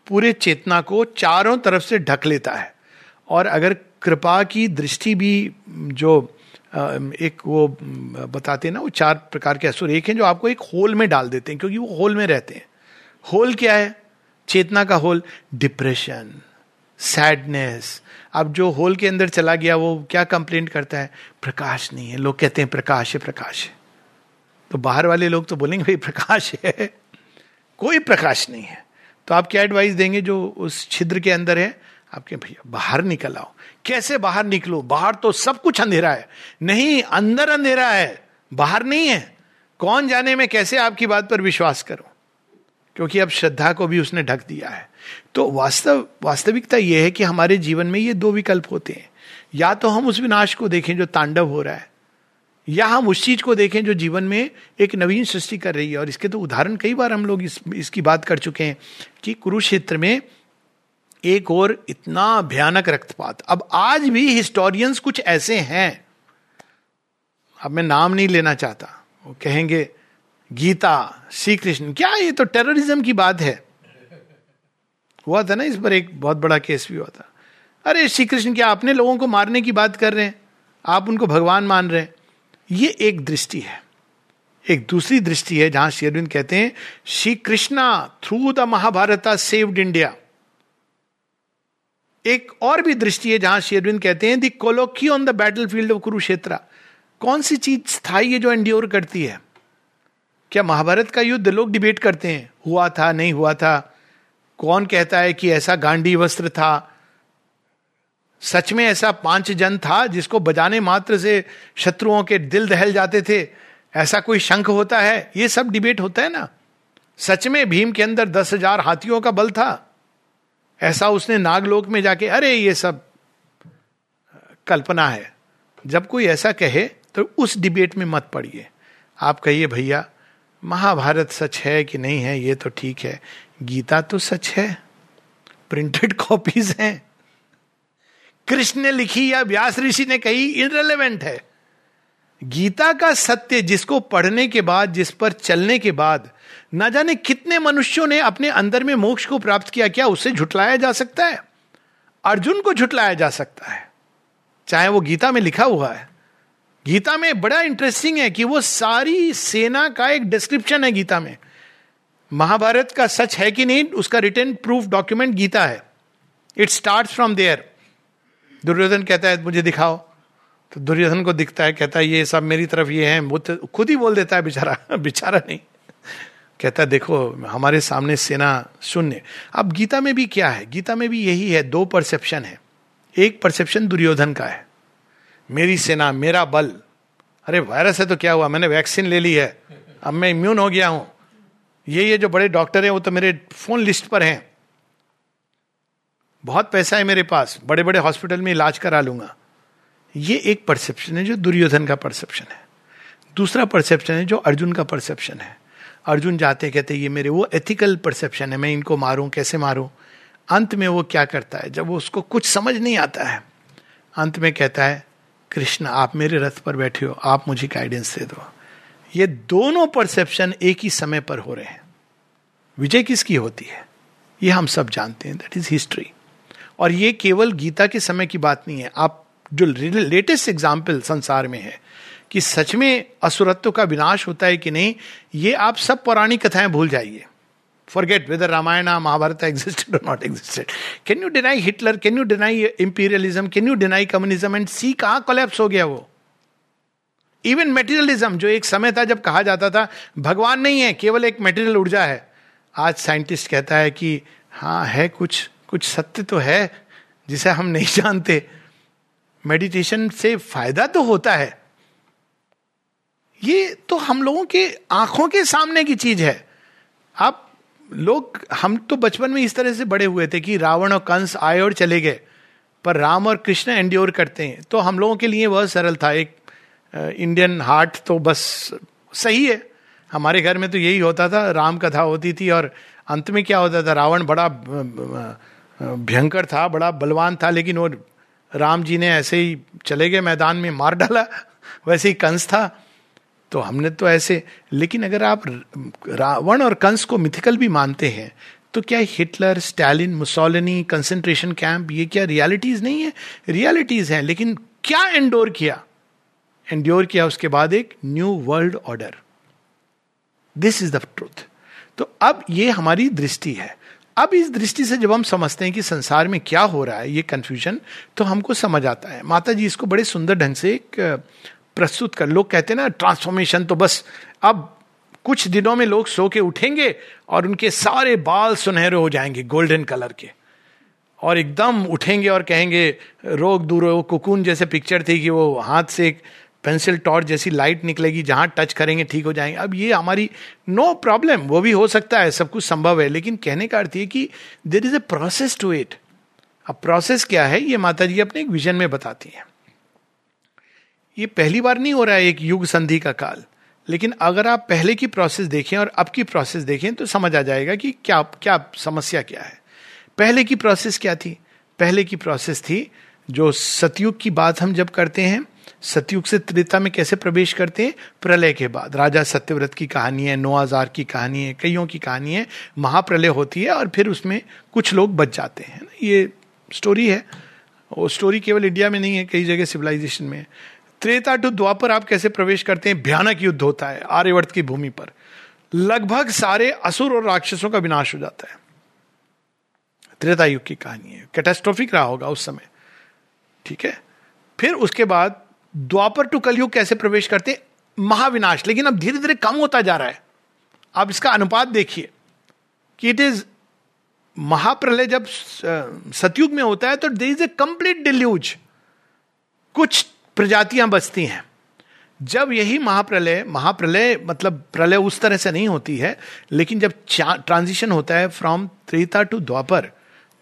पूरे चेतना को चारों तरफ़ से ढक लेता है। और अगर कृपा की दृष्टि भी जो एक वो बताते हैं ना, वो चार प्रकार के असुर एक हैं जो आपको एक होल में डाल देते हैं, क्योंकि वो होल में रहते हैं। होल क्या है? चेतना का होल, डिप्रेशन, सैडनेस। अब जो होल के अंदर चला गया, वो क्या कंप्लेंट करता है? प्रकाश नहीं है। लोग कहते हैं, प्रकाश है प्रकाश है। तो बाहर वाले लोग तो बोलेंगे, भाई, प्रकाश है। कोई प्रकाश नहीं है। तो आप क्या एडवाइस देंगे जो उस छिद्र के अंदर है? आपके भैया, बाहर निकल आओ। कैसे बाहर निकलो? बाहर तो सब कुछ अंधेरा है। नहीं, अंदर अंधेरा है। बाहर नहीं है। कौन जाने में कैसे आपकी बात पर विश्वास करूँ? क्योंकि अब श्रद्धा को भी उसने ढक दिया है। तो वास्तव, वास्तविकता यह है कि हमारे जीवन में ये दो विकल्प होते हैं। या तो हम उस विनाश को देखें जो तांडव हो रहा है या हम उस चीज़ को देखें जो जीवन में एक नवीन सृष्टि कर रही है। और इसके तो उदाहरण कई बार हम लोग इस, इसकी बात कर चुके हैं कि कुरुक्षेत्र में एक और इतना भयानक रक्तपात। अब आज भी हिस्टोरियंस कुछ ऐसे हैं। अब मैं नाम नहीं लेना चाहता। वो कहेंगे, गीता श्री कृष्ण क्या ये तो टेररिज्म की बात है? हुआ था ना, इस पर एक बहुत बड़ा केस भी हुआ था। अरे श्री कृष्ण क्या अपने लोगों को मारने की बात कर रहे हैं? आप उनको भगवान मान रहे हैं। ये एक दृष्टि है। एक दूसरी दृष्टि है, जहाँ शेरविंद कहते हैं, Shri Krishna through the Mahabharata saved India एक और भी दृष्टि है, जहाँ शेरविंद कहते हैं the colloquy on the battlefield of Kurukshetra कौन सी चीज़ स्थायी है जो एंड्योर करती है? क्या महाभारत का युद्ध लोग डिबेट करते हैं? हुआ था, नहीं हुआ था? कौन कहता है कि ऐसा गांडी वस्त्र था? सच में ऐसा पाँच जन था जिसको बजाने मात्र से शत्रुओं के दिल दहल जाते थे। ऐसा कोई शंख होता है? ये सब डिबेट होता है ना। सच में भीम के अंदर दस हज़ार हाथियों का बल था। ऐसा उसने नागलोक में जाके, अरे ये सब कल्पना है। जब कोई ऐसा कहे तो उस डिबेट में मत पड़िए। आप कहिए, भैया, महाभारत सच है कि नहीं है? ये तो ठीक है। गीता तो सच है। प्रिंटेड कॉपीज हैं। कृष्ण ने लिखी, या व्यास ऋषि ने कही इनरेलीवेंट है। गीता का सत्य जिसको पढ़ने के बाद, जिस पर चलने के बाद, ना जाने कितने मनुष्यों ने अपने अंदर में मोक्ष को प्राप्त किया, क्या उससे झुटलाया जा सकता है? अर्जुन को झुटलाया जा सकता है। चाहे वो गीता में लिखा हुआ है। गीता में बड़ा इंटरेस्टिंग है कि वो सारी सेना का एक डिस्क्रिप्शन है गीता में। महाभारत का सच है कि नहीं, उसका रिटर्न प्रूफ डॉक्यूमेंट गीता है। It start from there Duryodhana कहता है, मुझे दिखाओ। तो दुर्योधन को दिखता है, कहता है, ये सब मेरी तरफ़ ये है वो तो खुद ही बोल देता है, बेचारा बेचारा नहीं। कहता है, देखो, हमारे सामने सेना शून्य। अब गीता में भी क्या है? गीता में भी यही है, दो परसेप्शन है। एक परसेप्शन दुर्योधन का है। मेरी सेना, मेरा बल। अरे, वायरस है तो क्या हुआ? मैंने वैक्सीन ले ली है। अब मैं इम्यून हो गया हूँ। ये ये जो बड़े डॉक्टर हैं, वो तो मेरे फ़ोन लिस्ट पर हैं। बहुत पैसा है मेरे पास बड़े बड़े हॉस्पिटल में इलाज करा लूँगा। ये एक परसेप्शन है जो दुर्योधन का परसेप्शन है। दूसरा परसेप्शन है जो अर्जुन का परसेप्शन है। अर्जुन जाते कहते ये मेरे वो एथिकल परसेप्शन है, मैं इनको मारूं, कैसे मारूं? अंत में वो क्या करता है? जब वो उसको कुछ समझ नहीं आता है, अंत में कहता है, कृष्ण, आप मेरे रथ पर बैठे हो, आप मुझे गाइडेंस दे दो। ये दोनों परसेप्शन एक ही समय पर हो रहे हैं। विजय किसकी होती है? ये हम सब जानते हैं दैट इज़ हिस्ट्री और ये केवल गीता के समय की बात नहीं है आप जो लेटेस्ट एग्ज़ाम्पल संसार में है कि सच में असुरत्व का विनाश होता है कि नहीं ये आप सब पौराणिक कथाएँ भूल जाइए whether Ramayana, Mahabharata existed or not existed. Can you deny Hitler? Can you deny imperialism? Can you deny communism? And see कहाँ कोलेप्स हो गया वो इवन मेटीरियलिज्म जो एक समय था जब कहा जाता था भगवान नहीं है केवल एक मेटीरियल ऊर्जा है आज साइंटिस्ट कहता है कि हाँ है कुछ कुछ सत्य तो है जिसे हम नहीं जानते। मेडिटेशन से फ़ायदा तो होता है। ये तो हम लोगों के आँखों के सामने की चीज़ है। आप लोग, हम तो बचपन में इस तरह से बड़े हुए थे कि रावण और कंस आए और चले गए, पर राम और कृष्ण एंड्योर करते हैं। तो हम लोगों के लिए वह सरल था। एक इंडियन हार्ट तो बस सही है। हमारे घर में तो यही होता था। राम कथा होती थी और अंत में क्या होता था? रावण बड़ा भयंकर था, बड़ा बलवान था, लेकिन वो राम जी ने ऐसे ही चले गए मैदान में, मार डाला, वैसे ही कंस था। तो हमने तो ऐसे, लेकिन अगर आप रावण और कंस को मिथिकल भी मानते हैं तो क्या Hitler, Stalin, Mussolini concentration camp ये क्या रियलिटीज नहीं है? रियलिटीज हैं, लेकिन क्या एंडोर किया? एंड्योर किया उसके बाद एक new world order this is the truth तो अब ये हमारी दृष्टि है। अब इस दृष्टि से जब हम समझते हैं कि संसार में क्या हो रहा है, ये कंफ्यूजन तो हमको समझ आता है। माता जी इसको बड़े सुंदर ढंग से एक प्रस्तुत कर, लोग कहते हैं ना ट्रांसफॉर्मेशन तो बस, अब कुछ दिनों में लोग सो के उठेंगे और उनके सारे बाल सुनहरे हो जाएँगे गोल्डन कलर के। और एकदम उठेंगे और कहेंगे, रोग दूर हो, कुकून जैसे पिक्चर थी कि वो हाथ से पेंसिल टॉर्च जैसी लाइट निकलेगी, जहाँ टच करेंगे, ठीक हो जाएँगे। अब ये हमारी नो no प्रॉब्लम वो भी हो सकता है, सब कुछ संभव है, लेकिन कहने का अर्थ ये कि there is a process to it अब प्रोसेस क्या है, ये माता जी अपने एक विजन में बताती हैं। ये पहली बार नहीं हो रहा है एक युग संधि का काल, लेकिन अगर आप पहले की प्रोसेस देखें और अब की प्रोसेस देखें तो समझ आ जाएगा कि क्या क्या समस्या क्या है। पहले की प्रोसेस क्या थी? पहले की प्रोसेस थी जो सतयुग की बात हम जब करते हैं सतयुग से त्रेता में कैसे प्रवेश करते हैं? प्रलय के बाद। राजा सत्यव्रत की कहानी है, नोआजार की कहानी है, कईयों की कहानी है, महाप्रलय होती है और फिर उसमें कुछ लोग बच जाते हैं। ये स्टोरी है। वो स्टोरी केवल इंडिया में नहीं है, कई जगह सिविलाइजेशन में त्रेता टू द्वापर आप कैसे प्रवेश करते हैं? भयानक युद्ध होता है, आर्यवर्त की भूमि पर। लगभग सारे असुर और राक्षसों का विनाश हो जाता है। त्रेता युग की कहानी है। कैटेस्ट्रोफिक रहा होगा उस समय। ठीक है? फिर उसके बाद द्वापर टू कलयुग कैसे प्रवेश करते महाविनाश। लेकिन अब धीरे धीरे कम होता जा रहा है। आप इसका अनुपात देखिए कि इट इज़ महाप्रलय जब सतयुग में होता है तो there is a complete deluge कुछ प्रजातियाँ बचती हैं। जब यही महाप्रलय महाप्रलय मतलब प्रलय उस तरह से नहीं होती है, लेकिन जब ट्रांजिशन होता है फ्रॉम त्रेता टू द्वापर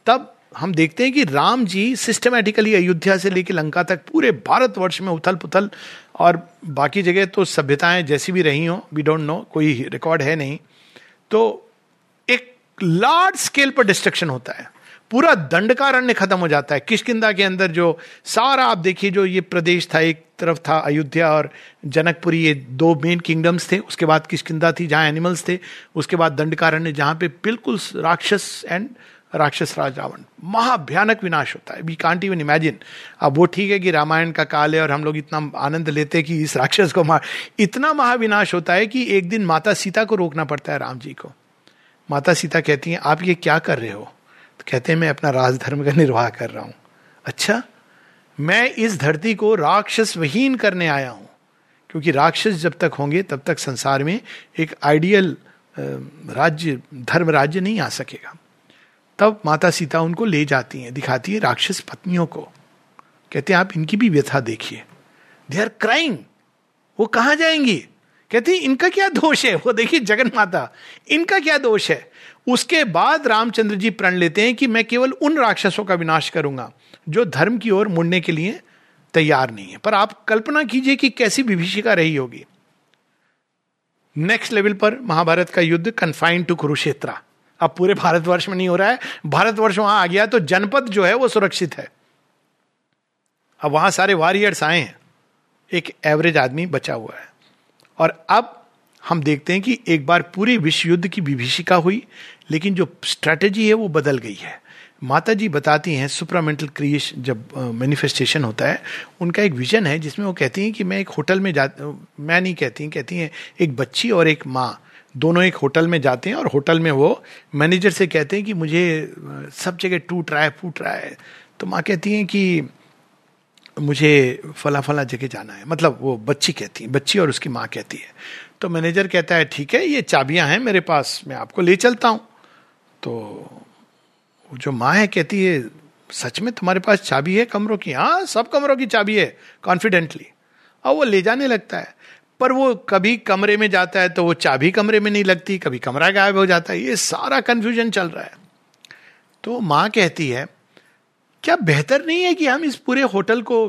तब हम देखते हैं कि राम जी सिस्टमेटिकली अयोध्या से लेकर लंका तक पूरे भारतवर्ष में उथल पुथल और बाकी जगह तो सभ्यताएँ जैसी भी रही हो वी डोंट नो कोई रिकॉर्ड है नहीं। तो एक लार्ज स्केल पर डिस्ट्रक्शन होता है। पूरा दंडकारण्य खत्म हो जाता है। किशकिंदा के अंदर जो सारा, आप देखिए जो ये प्रदेश था, एक तरफ़ था अयोध्या और जनकपुरी, ये दो मेन किंगडम्स थे। उसके बाद किशकिंदा थी, जहाँ एनिमल्स थे। उसके बाद दंडकारण्य जहाँ पे बिल्कुल राक्षस एंड राक्षस राज रावण। महाभयानक विनाश होता है। वी कांट इवन इमेजिन अब वो ठीक है कि रामायण का काल है और हम लोग इतना आनंद लेते हैं कि इस राक्षस को मार इतना महाविनाश होता है कि एक दिन माता सीता को रोकना पड़ता है राम जी को। माता सीता कहती हैं, आप ये क्या कर रहे हो? तो कहते हैं, मैं अपना राजधर्म का निर्वाह कर रहा हूँ। अच्छा मैं इस धरती को राक्षस वहीन करने आया हूँ। क्योंकि राक्षस जब तक होंगे, तब तक संसार में एक आइडियल राज्य, धर्म राज्य नहीं आ सकेगा। तब माता सीता उनको ले जाती हैं, दिखाती है राक्षस पत्नियों को। कहते हैं, आप इनकी भी व्यथा देखिए। दे आर क्राइंग वो कहा जाएँगी? कहती इनका क्या दोष है? वो देखिए, जगन माता, इनका क्या दोष है? उसके बाद रामचंद्र जी प्रण लेते हैं कि मैं केवल उन राक्षसों का विनाश करूँगा, जो धर्म की ओर मुड़ने के लिए तैयार नहीं है। पर आप कल्पना कीजिए कि कैसी विभीषिका रही होगी। नेक्स्ट लेवल पर महाभारत का युद्ध कन्फाइंड टू कुरुक्षेत्रा अब पूरे भारतवर्ष में नहीं हो रहा है। भारतवर्ष वहाँ आ गया तो जनपद जो है वो सुरक्षित है। अब वहाँ सारे वॉरियर्स आए हैं। एक एवरेज आदमी बचा हुआ है। और अब हम देखते हैं कि एक बार पूरे विश्व युद्ध की विभीषिका हुई, लेकिन जो स्ट्रेटेजी है वो बदल गई है। माता जी बताती हैं सुपरामेंटल क्रिएश जब मैनिफेस्टेशन होता है, उनका एक विजन है जिसमें वो कहती हैं कि मैं एक होटल में जा, मैं नहीं कहती कहती हैं एक बच्ची और एक माँ। दोनों एक होटल में जाते हैं और होटल में वो मैनेजर से कहते हैं कि मुझे सब जगह टूट रहा है, फूट रहा है। तो माँ कहती हैं कि मुझे फला फला जगह जाना है। मतलब वो बच्ची कहती है, बच्ची और उसकी माँ कहती है। तो मैनेजर कहता है, ठीक है, ये चाबियाँ हैं मेरे पास, मैं आपको ले चलता हूँ। तो जो माँ है कहती है, सच में तुम्हारे पास चाबी है कमरों की? हाँ सब कमरों की चाबी है कॉन्फिडेंटली और वो ले जाने लगता है। पर वो कभी कमरे में जाता है तो वो चाबी कमरे में नहीं लगती, कभी कमरा गायब हो जाता है। ये सारा कंफ्यूजन चल रहा है। तो माँ कहती है, क्या बेहतर नहीं है कि हम इस पूरे होटल को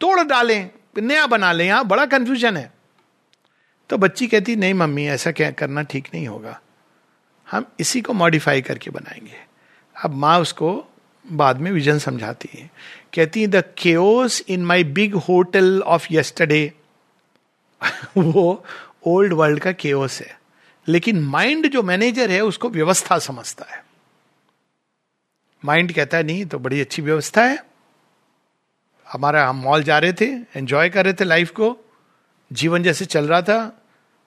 तोड़ डालें, नया बना लें? यहाँ बड़ा कंफ्यूजन है। तो बच्ची कहती, नहीं मम्मी, ऐसा क्या करना ठीक नहीं होगा। हम इसी को मॉडिफाई करके बनाएँगे। अब माँ उसको बाद में विजन समझाती है। कहती the chaos in my big hotel of yesterday वो ओल्ड वर्ल्ड का केओस है। लेकिन माइंड जो मैनेजर है, उसको व्यवस्था समझता है। माइंड कहता है, नहीं तो बड़ी अच्छी व्यवस्था है। हमारा, हम मॉल जा रहे थे एंजॉय कर रहे थे लाइफ को। जीवन जैसे चल रहा था।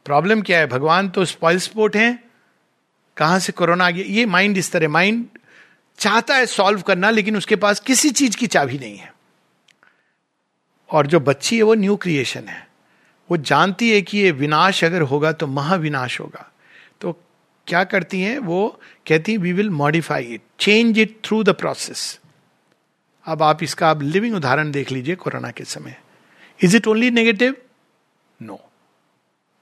प्रॉब्लम क्या है? भगवान तो स्पॉइल स्पोर्ट है। कहाँ से कोरोना आ गया? ये माइंड इस तरह माइंड चाहता है सॉल्व करना, लेकिन उसके पास किसी चीज़ की चाबी नहीं है। और जो बच्ची है, वो न्यू क्रिएशन है। वो जानती है कि ये विनाश अगर होगा तो महाविनाश होगा। तो क्या करती हैं? वो कहती है we will modify it change it through the process अब आप इसका आप लिविंग उदाहरण देख लीजिए कोरोना के समय। Is it only negative no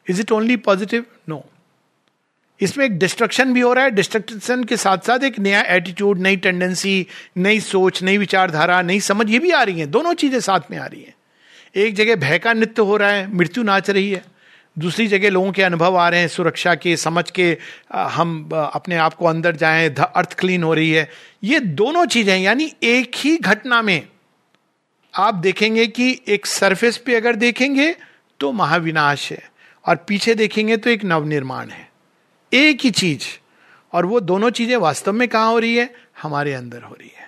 is it only positive no इसमें एक डिस्ट्रक्शन भी हो रहा है। डिस्ट्रक्शन के साथ साथ एक नया एटीट्यूड नई टेंडेंसी नई सोच, नई विचारधारा, नई समझ, ये भी आ रही है। दोनों चीज़ें साथ में आ रही हैं। एक जगह भय का नृत्य हो रहा है, मृत्यु नाच रही है। दूसरी जगह लोगों के अनुभव आ रहे हैं, सुरक्षा के, समझ के हम अपने आप को अंदर जाएँ अर्थ क्लीन हो रही है। ये दोनों चीज़ें यानी एक ही घटना में आप देखेंगे कि एक सरफेस पे अगर देखेंगे तो महाविनाश है और पीछे देखेंगे तो एक नवनिर्माण है। एक ही चीज़। और वो दोनों चीज़ें वास्तव में कहाँ हो रही है? हमारे अंदर हो रही है।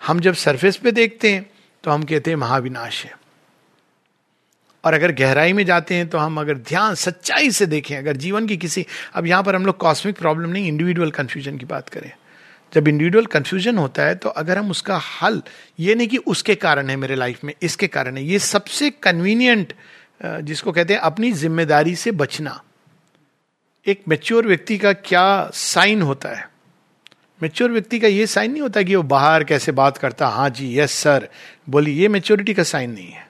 हम जब सरफेस पे देखते हैं तो हम कहते हैं महाविनाश है। और अगर गहराई में जाते हैं तो हम अगर ध्यान सच्चाई से देखें, अगर जीवन की किसी, अब यहाँ पर हम लोग कॉस्मिक प्रॉब्लम नहीं इंडिविजुअल कंफ्यूजन की बात करें। जब इंडिविजुअल कंफ्यूजन होता है तो अगर हम उसका हल, ये नहीं कि उसके कारण है मेरे लाइफ में, इसके कारण है, ये सबसे कन्वीनियंट जिसको कहते हैं अपनी ज़िम्मेदारी से बचना। एक मेच्योर व्यक्ति का क्या साइन होता है? मेच्योर व्यक्ति का ये साइन नहीं होता कि वो बाहर कैसे बात करता हाँ जी यस सर बोली ये मेच्योरिटी का साइन नहीं है।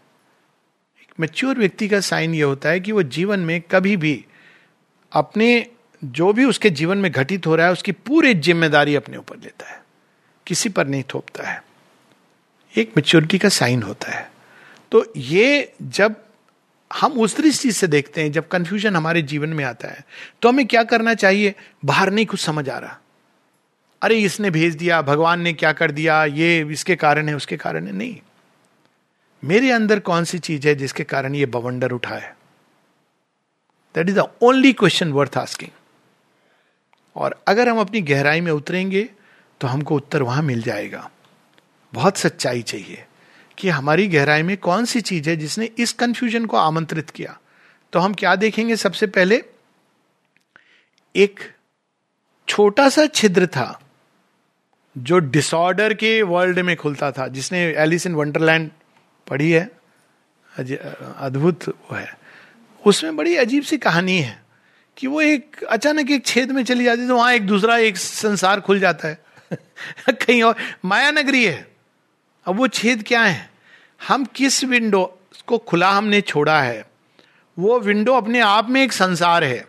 मेच्योर व्यक्ति का साइन ये होता है कि वो जीवन में कभी भी अपने, जो भी उसके जीवन में घटित हो रहा है, उसकी पूरी ज़िम्मेदारी अपने ऊपर लेता है। किसी पर नहीं थोपता है। एक मेच्योरिटी का साइन होता है। तो ये जब हम उस दृष्टि से देखते हैं, जब कंफ्यूजन हमारे जीवन में आता है तो हमें क्या करना चाहिए? बाहर नहीं कुछ समझ आ रहा। अरे, इसने भेज दिया, भगवान ने क्या कर दिया, ये इसके कारण है, उसके कारण है। नहीं। मेरे अंदर कौन सी चीज़ है जिसके कारण ये बवंडर उठा है? That is the only question worth asking और अगर हम अपनी गहराई में उतरेंगे तो हमको उत्तर वहाँ मिल जाएगा। बहुत सच्चाई चाहिए कि हमारी गहराई में कौन सी चीज़ है जिसने इस कंफ्यूजन को आमंत्रित किया। तो हम क्या देखेंगे सबसे पहले? एक छोटा सा छिद्र था जो डिसऑर्डर के वर्ल्ड में खुलता था, जिसने एलिस इन वंडरलैंड पढ़ी है अद्भुत वो है। उसमें बड़ी अजीब सी कहानी है कि वो एक, अचानक एक छेद में चली जाती है तो वहाँ एक दूसरा एक संसार खुल जाता है। कहीं और, माया नगरी है। अब वो छेद क्या है? हम किस विंडो को खुला हमने छोड़ा है? वो विंडो अपने आप में एक संसार है।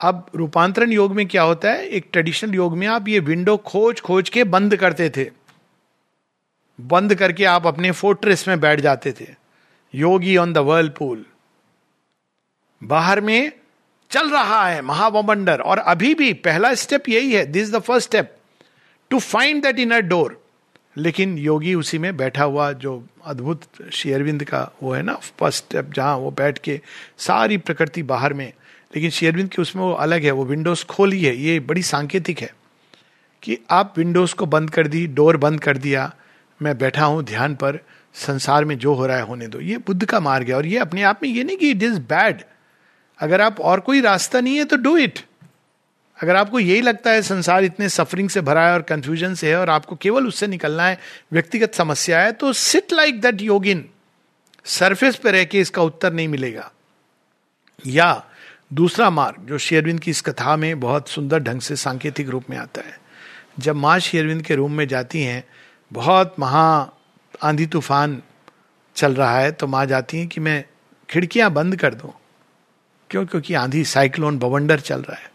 अब रूपांतरण योग में क्या होता है? एक ट्रेडिशनल योग में आप ये विंडो खोज खोज के बंद करते थे। बंद करके आप अपने फोर्ट्रेस में बैठ जाते थे। Yogi on the world pool बाहर में चल रहा है महावमंडर और अभी भी पहला स्टेप यही है this the first step to find that inner door लेकिन योगी उसी में बैठा हुआ, जो अद्भुत शेयरविंद का वो है ना फ़र्स्ट स्टेप जहाँ वो बैठ के सारी प्रकृति बाहर में। लेकिन शेयरविंद के उसमें वो अलग है, वो विंडोज़ खोली है। ये बड़ी सांकेतिक है कि आप विंडोज़ को बंद कर दी डोर बंद कर दिया मैं बैठा हूँ ध्यान पर, संसार में जो हो रहा है होने दो। ये बुद्ध का मार्ग है और ये अपने आप में ये नहीं कि इट इज़ बैड अगर आप और कोई रास्ता नहीं है तो डू इट अगर आपको यही लगता है संसार इतने सफरिंग से भरा है और कंफ्यूजन से है और आपको केवल उससे निकलना है, व्यक्तिगत समस्या है तो sit like that yogin surface पर रह के इसका उत्तर नहीं मिलेगा। या दूसरा मार्ग, जो शेरविंद की इस कथा में बहुत सुंदर ढंग से सांकेतिक रूप में आता है। जब माँ शेरविंद के रूम में जाती हैं बहुत महा आंधी तूफ़ान चल रहा है तो माँ जाती हैं कि मैं खिड़कियाँ बंद कर दूँ। क्यों? क्योंकि आंधी साइक्लोन बवंडर चल रहा है।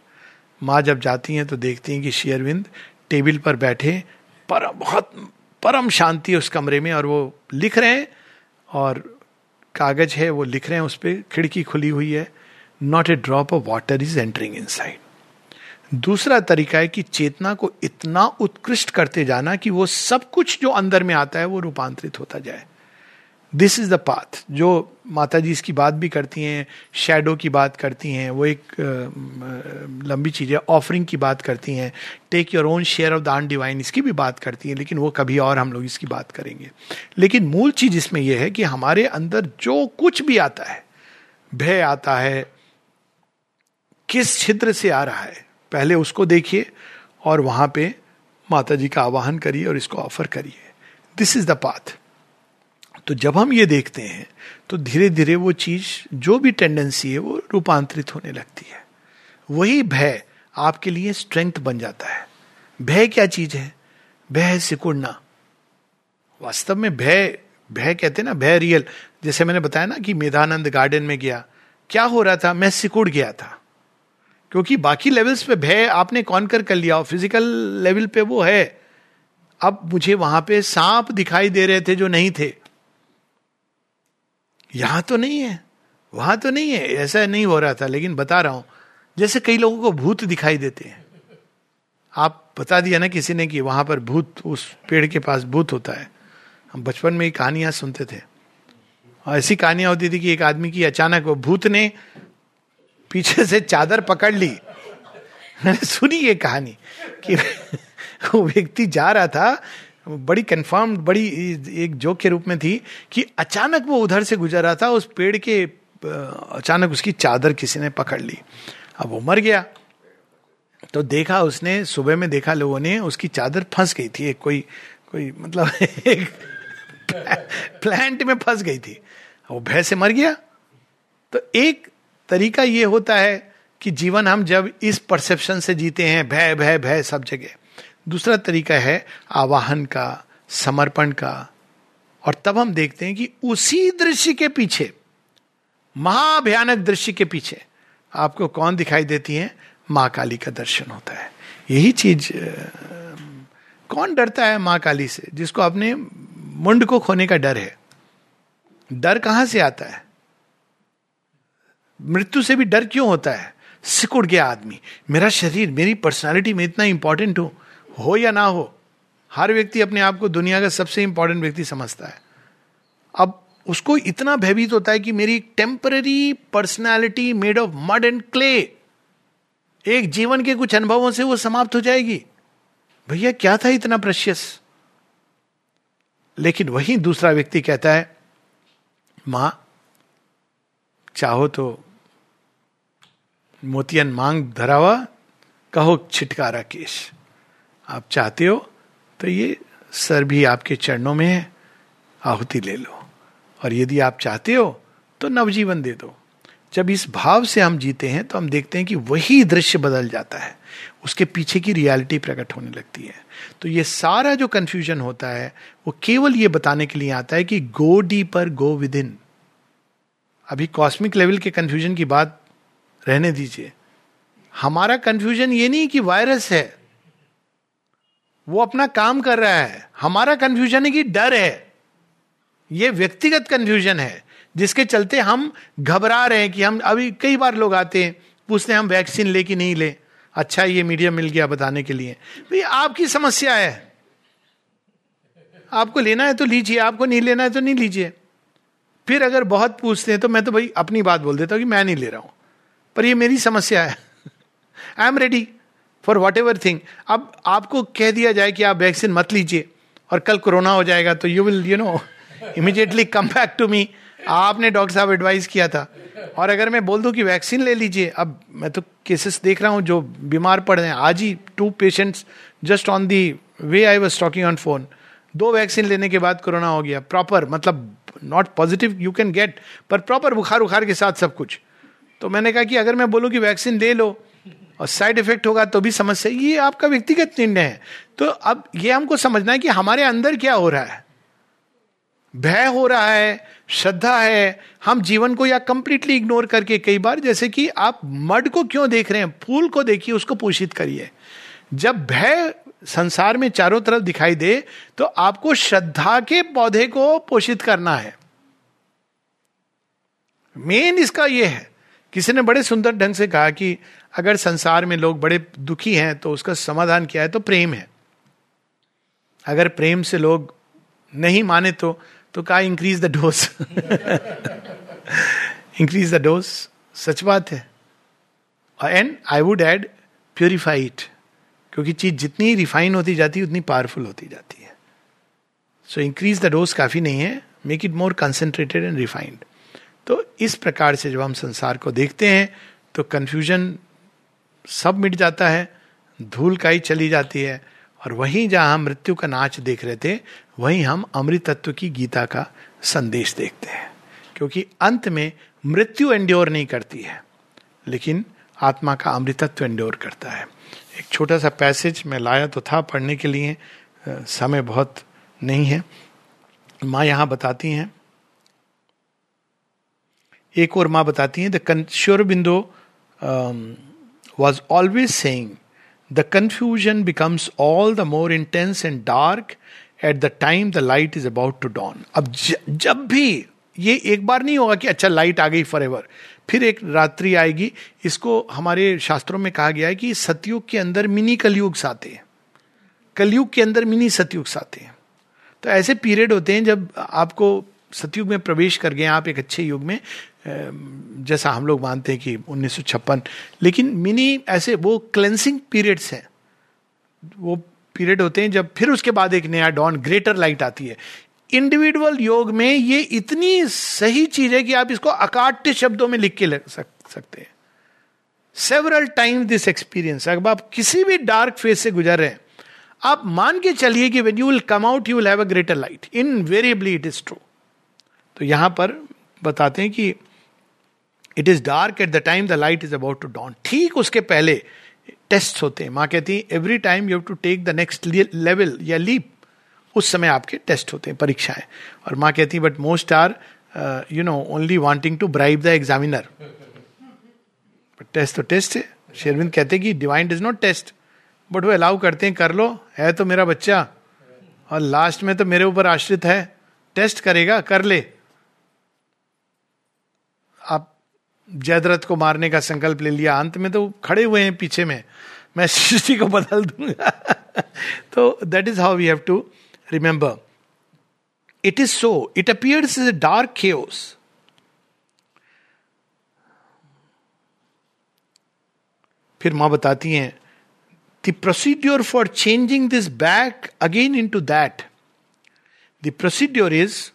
माँ जब जाती हैं तो देखती हैं कि शेयरविंद टेबल पर बैठे पर बहुत परम शांति उस कमरे में और वो लिख रहे हैं और कागज़ है, वो लिख रहे हैं उस पर खिड़की खुली हुई है। Not a drop of water is entering inside दूसरा तरीका है कि चेतना को इतना उत्कृष्ट करते जाना कि वो सब कुछ जो अंदर में आता है, वो रूपांतरित होता जाए। दिस इज़ द पाथ जो माता जी इसकी बात भी करती हैं शेडो की बात करती हैं, वो एक लंबी चीज़ है ऑफरिंग की बात करती हैं take your own share of the undivine इसकी भी बात करती हैं, लेकिन वो कभी और हम लोग इसकी बात करेंगे। लेकिन मूल चीज़ इसमें यह है कि हमारे अंदर जो कुछ भी आता है, भय आता है, किस छिद्र से आ रहा है पहले उसको देखिए और वहाँ पे माता जी का आवाहन करिए और इसको ऑफ़र करिए। दिस इज़ द पाथ तो जब हम ये देखते हैं तो धीरे धीरे वो चीज़, जो भी टेंडेंसी है, वो रूपांतरित होने लगती है। वही भय आपके लिए स्ट्रेंथ बन जाता है। भय क्या चीज़ है? भय है सिकुड़ना। वास्तव में भय भय कहते हैं ना, भय रियल जैसे मैंने बताया ना कि मेधानंद गार्डन में गया। क्या हो रहा था? मैं सिकुड़ गया था। क्योंकि बाकी लेवल्स पे भय आपने कॉन्कर कर लिया? फ़िज़िकल लेवल पे वो है। अब मुझे वहाँ पे सांप दिखाई दे रहे थे जो नहीं थे। यहाँ तो नहीं है। वहाँ तो नहीं है। ऐसा नहीं हो रहा था, लेकिन बता रहा हूँ। जैसे कई लोगों को भूत दिखाई देते हैं। आप बता दिया ना किसी ने कि वहाँ पर भूत, उस पेड़ के पास भूत होता है। हम बचपन में ही कहानियाँ सुनते थे। और ऐसी कहानियाँ होती थी कि एक आदमी की अचानक वो भूत ने पीछे से चादर पकड़ ली। मैंने, सुनी ये कहानी कि वो व्यक्ति जा रहा था, बड़ी कंफर्म बड़ी एक जोक के रूप में थी कि अचानक वो उधर से गुजर रहा था, उस पेड़ के अचानक उसकी चादर किसी ने पकड़ ली। अब वो मर गया। तो देखा उसने, सुबह में देखा लोगों ने, उसकी चादर फंस गई थी, एक कोई कोई मतलब एक प्लांट में फंस गई थी। वो भय से मर गया। तो एक तरीका ये होता है कि जीवन हम जब इस परसेप्शन से जीते हैं, भय भय भय, सब जगह। दूसरा तरीका है आवाहन का, समर्पण का। और तब हम देखते हैं कि उसी दृश्य के पीछे, महाभयानक दृश्य के पीछे आपको कौन दिखाई देती है? माँ काली का दर्शन होता है। यही चीज़ कौन डरता है माँ काली से? जिसको अपने मुंड को खोने का डर है। डर कहाँ से आता है? मृत्यु से भी डर क्यों होता है? सिकुड़ गया आदमी। मेरा शरीर, मेरी पर्सनालिटी में इतना इंपॉर्टेंट हो। हो या ना हो, हर व्यक्ति अपने आप को दुनिया का सबसे इंपॉर्टेंट व्यक्ति समझता है। अब उसको इतना भयभीत होता है कि मेरी temporary personality made of mud and clay एक जीवन के कुछ अनुभवों से वो समाप्त हो जाएगी। भैया, क्या था इतना प्रशियस लेकिन वही दूसरा व्यक्ति कहता है, माँ, चाहो तो मोतियन मांग धरावा, कहो छिटकारा केश। आप चाहते हो तो ये सर भी आपके चरणों में है, आहुति ले लो। और यदि आप चाहते हो तो नवजीवन दे दो। जब इस भाव से हम जीते हैं तो हम देखते हैं कि वही दृश्य बदल जाता है। उसके पीछे की रियलिटी प्रकट होने लगती है। तो ये सारा जो कंफ्यूजन होता है, वो केवल ये बताने के लिए आता है कि गो डी पर गो विद इन अभी कॉस्मिक लेवल के कंफ्यूजन की बात रहने दीजिए। हमारा कंफ्यूजन ये नहीं कि वायरस है। वो अपना काम कर रहा है। हमारा कंफ्यूजन है कि डर है। ये व्यक्तिगत कंफ्यूजन है, जिसके चलते हम घबरा रहे हैं कि हम अभी कई बार लोग आते हैं, पूछते हैं, हम वैक्सीन ले कि नहीं ले? अच्छा ये मीडिया मिल गया बताने के लिए। भाई, आपकी समस्या है। आपको लेना है तो लीजिए, आपको नहीं लेना है तो नहीं लीजिए। फिर अगर बहुत पूछते हैं तो मैं तो भाई अपनी बात बोल देता हूँ कि मैं नहीं ले रहा हूँ। पर ये मेरी समस्या है। I am ready for whatever thing अब आपको कह दिया जाए कि आप वैक्सीन मत लीजिए और कल कोरोना हो जाएगा तो you will you know immediately come back to me आपने डॉक्टर साहब एडवाइस किया था। और अगर मैं बोल दूँ कि वैक्सीन ले लीजिए, अब मैं तो केसेस देख रहा हूँ जो बीमार पड़ रहे हैं। आज ही two patients just on the way I was talking on phone दो वैक्सीन लेने के बाद कोरोना हो गया। प्रॉपर मतलब not positive you can get पर प्रॉपर बुखार उखार के साथ सब कुछ। तो मैंने कहा कि अगर मैं बोलूँ कि वैक्सीन ले लो और साइड इफ़ेक्ट होगा तो भी समस्या, ये आपका व्यक्तिगत निर्णय है। तो अब ये हमको समझना है कि हमारे अंदर क्या हो रहा है। भय हो रहा है, श्रद्धा है, हम जीवन को या कंप्लीटली इग्नोर करके कई बार जैसे कि आप मड को क्यों देख रहे हैं, फूल को देखिए, उसको पोषित करिए। जब भय संसार में चारों तरफ़ दिखाई दे तो आपको श्रद्धा के पौधे को पोषित करना है। मेन इसका यह है किसी ने बड़े सुंदर ढंग से कहा कि अगर संसार में लोग बड़े दुखी हैं तो उसका समाधान क्या है? तो प्रेम है। अगर प्रेम से लोग नहीं माने तो तो कहा increase the dose increase the dose सच बात है। And I would add purify it क्योंकि चीज़ जितनी रिफाइन होती जाती है, उतनी पावरफुल होती जाती है। सो इंक्रीज द डोज काफ़ी नहीं है। Make it more concentrated and refined तो इस प्रकार से जब हम संसार को देखते हैं तो कन्फ्यूज़न सब मिट जाता है, धूल काई चली जाती है। और वहीं जहाँ हम मृत्यु का नाच देख रहे थे, वहीं हम अमृत तत्व की गीता का संदेश देखते हैं। क्योंकि अंत में मृत्यु एंड्योर नहीं करती है, लेकिन आत्मा का अमृतत्व एंड्योर करता है। एक छोटा सा पैसेज मैं लाया तो था पढ़ने के लिए समय बहुत नहीं है। माँ यहाँ बताती हैं एक और माँ बताती हैं the Sri Aurobindo was always saying the confusion becomes all the more intense and dark at the time the light is about to dawn अब ज, जब भी ये एक बार नहीं होगा कि अच्छा लाइट आ गई फॉर एवर फिर एक रात्रि आएगी। इसको हमारे शास्त्रों में कहा गया है कि सतयुग के अंदर मिनी कलयुग आते हैं। कलयुग के अंदर मिनी सतयुग आते हैं। तो ऐसे पीरियड होते हैं जब आपको सतयुग में प्रवेश कर गए आप एक अच्छे युग में जैसा हम लोग मानते हैं कि उन्नीस सौ छप्पन लेकिन मिनी ऐसे वो क्लेंसिंग पीरियड्स हैं। वो पीरियड होते हैं जब फिर उसके बाद एक नया डॉन ग्रेटर लाइट आती है। इंडिविजुअल योग में ये इतनी सही चीज़ है कि आप इसको अकाट्य शब्दों में लिख के लग सक, सकते हैं। सेवरल टाइम दिस एक्सपीरियंस अगर आप किसी भी डार्क फ़ेज़ से गुजर रहे हैं आप मान के चलिए कि when you will come out you will have a greater light invariably it is true तो यहाँ पर बताते हैं कि it is dark at the time the light is about to dawn ठीक उसके पहले टेस्ट होते हैं। माँ कहती है every time you have to take the next level या लीप उस समय आपके टेस्ट होते हैं, परीक्षाएँ. और माँ कहती है but most are you know only wanting to bribe the examiner test तो टेस्ट है। शेरविंद कहते हैं कि divine does not test but वो अलाउ करते हैं, कर लो, है तो मेरा बच्चा, और लास्ट में तो मेरे ऊपर आश्रित है टेस्ट करेगा, कर ले आप जयद्रथ को मारने का संकल्प ले लिया अंत में तो खड़े हुए हैं पीछे में। मैं सृष्टि को बदल दूँगा। तो that is how we have to remember it is so it appears is a dark chaos फिर माँ बताती हैं the procedure for changing this back again into that the procedure is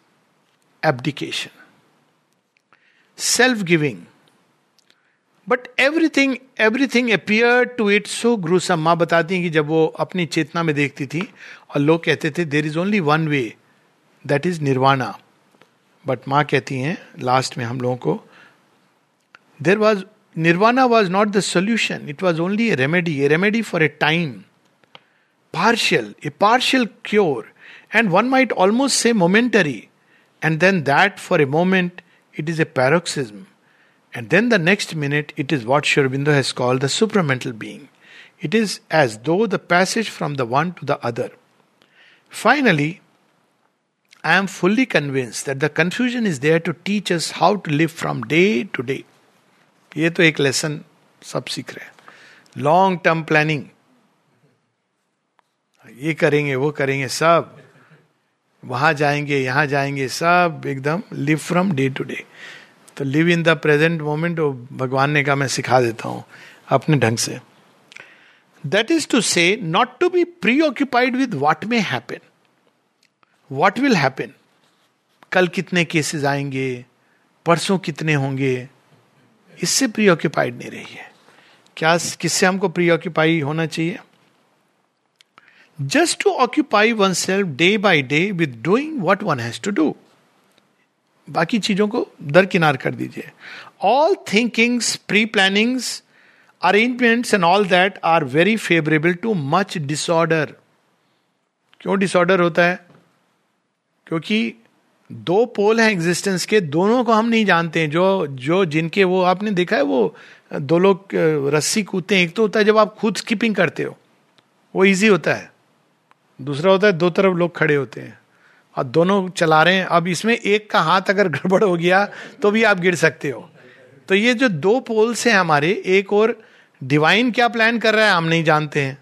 abdication self giving but everything everything appear to it so gruesome माँ बताती हैं कि जब वो अपनी चेतना में देखती थी और लोग कहते थे there is only one way that is nirvana but माँ कहती हैं लास्ट में हम लोगों को there was nirvana was not the solution it was only a remedy a remedy for a time partial a partial cure and one might almost say momentary and then that for a moment it is a paroxysm. And then the next minute, it is what Sri Aurobindo has called the supramental being. It is as though the passage from the one to the other. Finally, I am fully convinced that the confusion is there to teach us how to live from day to day. ये तो एक lesson सब सीख रहे हैं long term planning ये करेंगे वो करेंगे सब वहां जाएंगे यहां जाएंगे सब एकदम live from day to day तो live in the present moment भगवान ने कहा, मैं सिखा देता हूँ, अपने ढंग से। That is to say not to be preoccupied with what may happen what will happen कल कितने केसेस आएँगे? परसों कितने होंगे? इससे प्री ऑक्यूपाइड नहीं रही है क्या किससे हमको प्री ऑक्यूपाई होना चाहिए? Just to occupy oneself day by day with doing what one has to do बाकी चीज़ों को दरकिनार कर दीजिए। All thinkings pre plannings arrangements and all that are very favourable to much disorder क्यों डिसऑर्डर होता है? क्योंकि दो पोल हैं एग्जिस्टेंस के, दोनों को हम नहीं जानते हैं। जो जो जिनके वो आपने देखा है, वो दो लोग, रस्सी कूदते हैं। एक तो होता है जब आप खुद स्किपिंग करते हो, वो इजी होता है। दूसरा होता है दो तरफ़ लोग खड़े होते हैं। और दोनों चला रहे हैं। अब इसमें एक का हाथ अगर गड़बड़ हो गया तो भी आप गिर सकते हो। तो ये जो दो पोल्स हैं हमारे, एक और डिवाइन क्या प्लान कर रहा है, हम नहीं जानते हैं।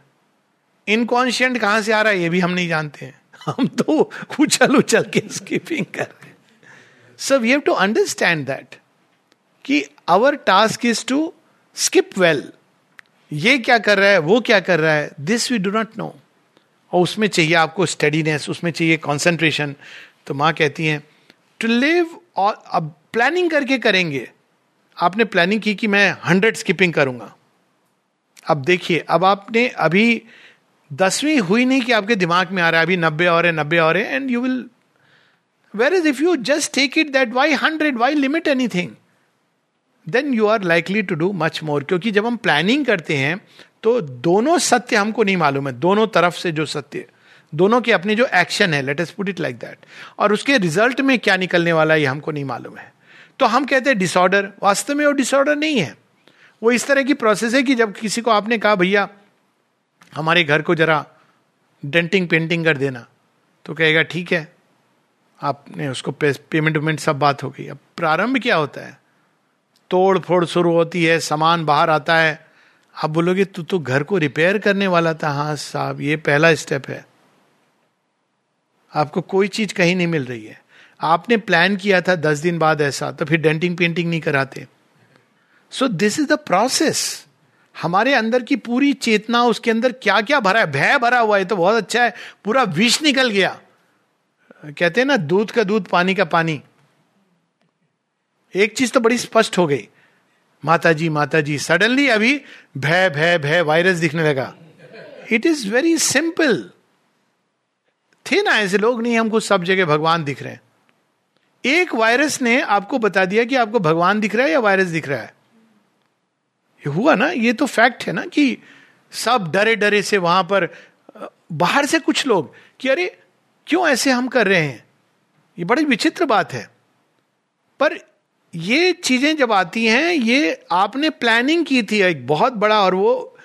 इनकॉन्शियंट कहाँ से आ रहा है, ये भी हम नहीं जानते हैं। हम तो उछल उछल के स्कीपिंग कर रहे हैं। So we have to understand that कि our task is to skip well ये क्या कर रहा है, वो क्या कर रहा है this we do not know और उसमें चाहिए आपको स्टडीनेस उसमें चाहिए कॉन्सेंट्रेशन तो माँ कहती हैं टू लिव और अब प्लानिंग करके करेंगे। आपने प्लानिंग की कि मैं हंड्रेड स्किपिंग करूँगा। अब देखिए, अब आपने अभी दसवीं हुई नहीं कि आपके दिमाग में आ रहा है, अभी नब्बे और है, नब्बे और है and you will where is if you just take it that why hundred why limit anything then you are likely to do much more क्योंकि जब हम प्लानिंग करते हैं तो दोनों सत्य हमको नहीं मालूम है दोनों तरफ़ से जो सत्य दोनों के अपने जो एक्शन है let's put it like that और उसके रिज़ल्ट में क्या निकलने वाला है ये हमको नहीं मालूम है। तो हम कहते हैं डिसऑर्डर वास्तव में वो डिसऑर्डर नहीं है। वो इस तरह की प्रोसेस है कि जब किसी को आपने कहा भैया हमारे घर को जरा डेंटिंग पेंटिंग कर देना। तो कहेगा ठीक है। आपने उसको पे, पेमेंट वेमेंट सब बात हो गई। अब प्रारंभ क्या होता है? तोड़ फोड़ शुरू होती है सामान बाहर आता है। आप बोलोगे, तू तो घर को रिपेयर करने वाला था। हाँ साहब, ये पहला स्टेप है। आपको कोई चीज़ कहीं नहीं मिल रही है। आपने प्लान किया था दस दिन बाद ऐसा तो फिर डेंटिंग पेंटिंग नहीं कराते। So this is the process हमारे अंदर की पूरी चेतना, उसके अंदर क्या क्या भरा है? भय भरा हुआ है तो बहुत अच्छा है। पूरा विष निकल गया। कहते हैं ना, दूध का दूध, पानी का पानी। एक चीज़ तो बड़ी स्पष्ट हो गई। माता जी माता जी सडनली अभी भय भय भय वायरस दिखने लगा। इट इज़ वेरी सिंपल थे ना, ऐसे लोग नहीं हमको सब जगह भगवान दिख रहे हैं। एक वायरस ने आपको बता दिया कि आपको भगवान दिख रहा है या वायरस दिख रहा है? ये हुआ ना, ये तो फैक्ट है ना कि सब डरे डरे से वहाँ पर, बाहर से कुछ लोग कि अरे, क्यों ऐसे हम कर रहे हैं? ये बड़ी विचित्र बात है। पर ये चीज़ें जब आती हैं, ये आपने प्लानिंग की थी एक बहुत बड़ा और वो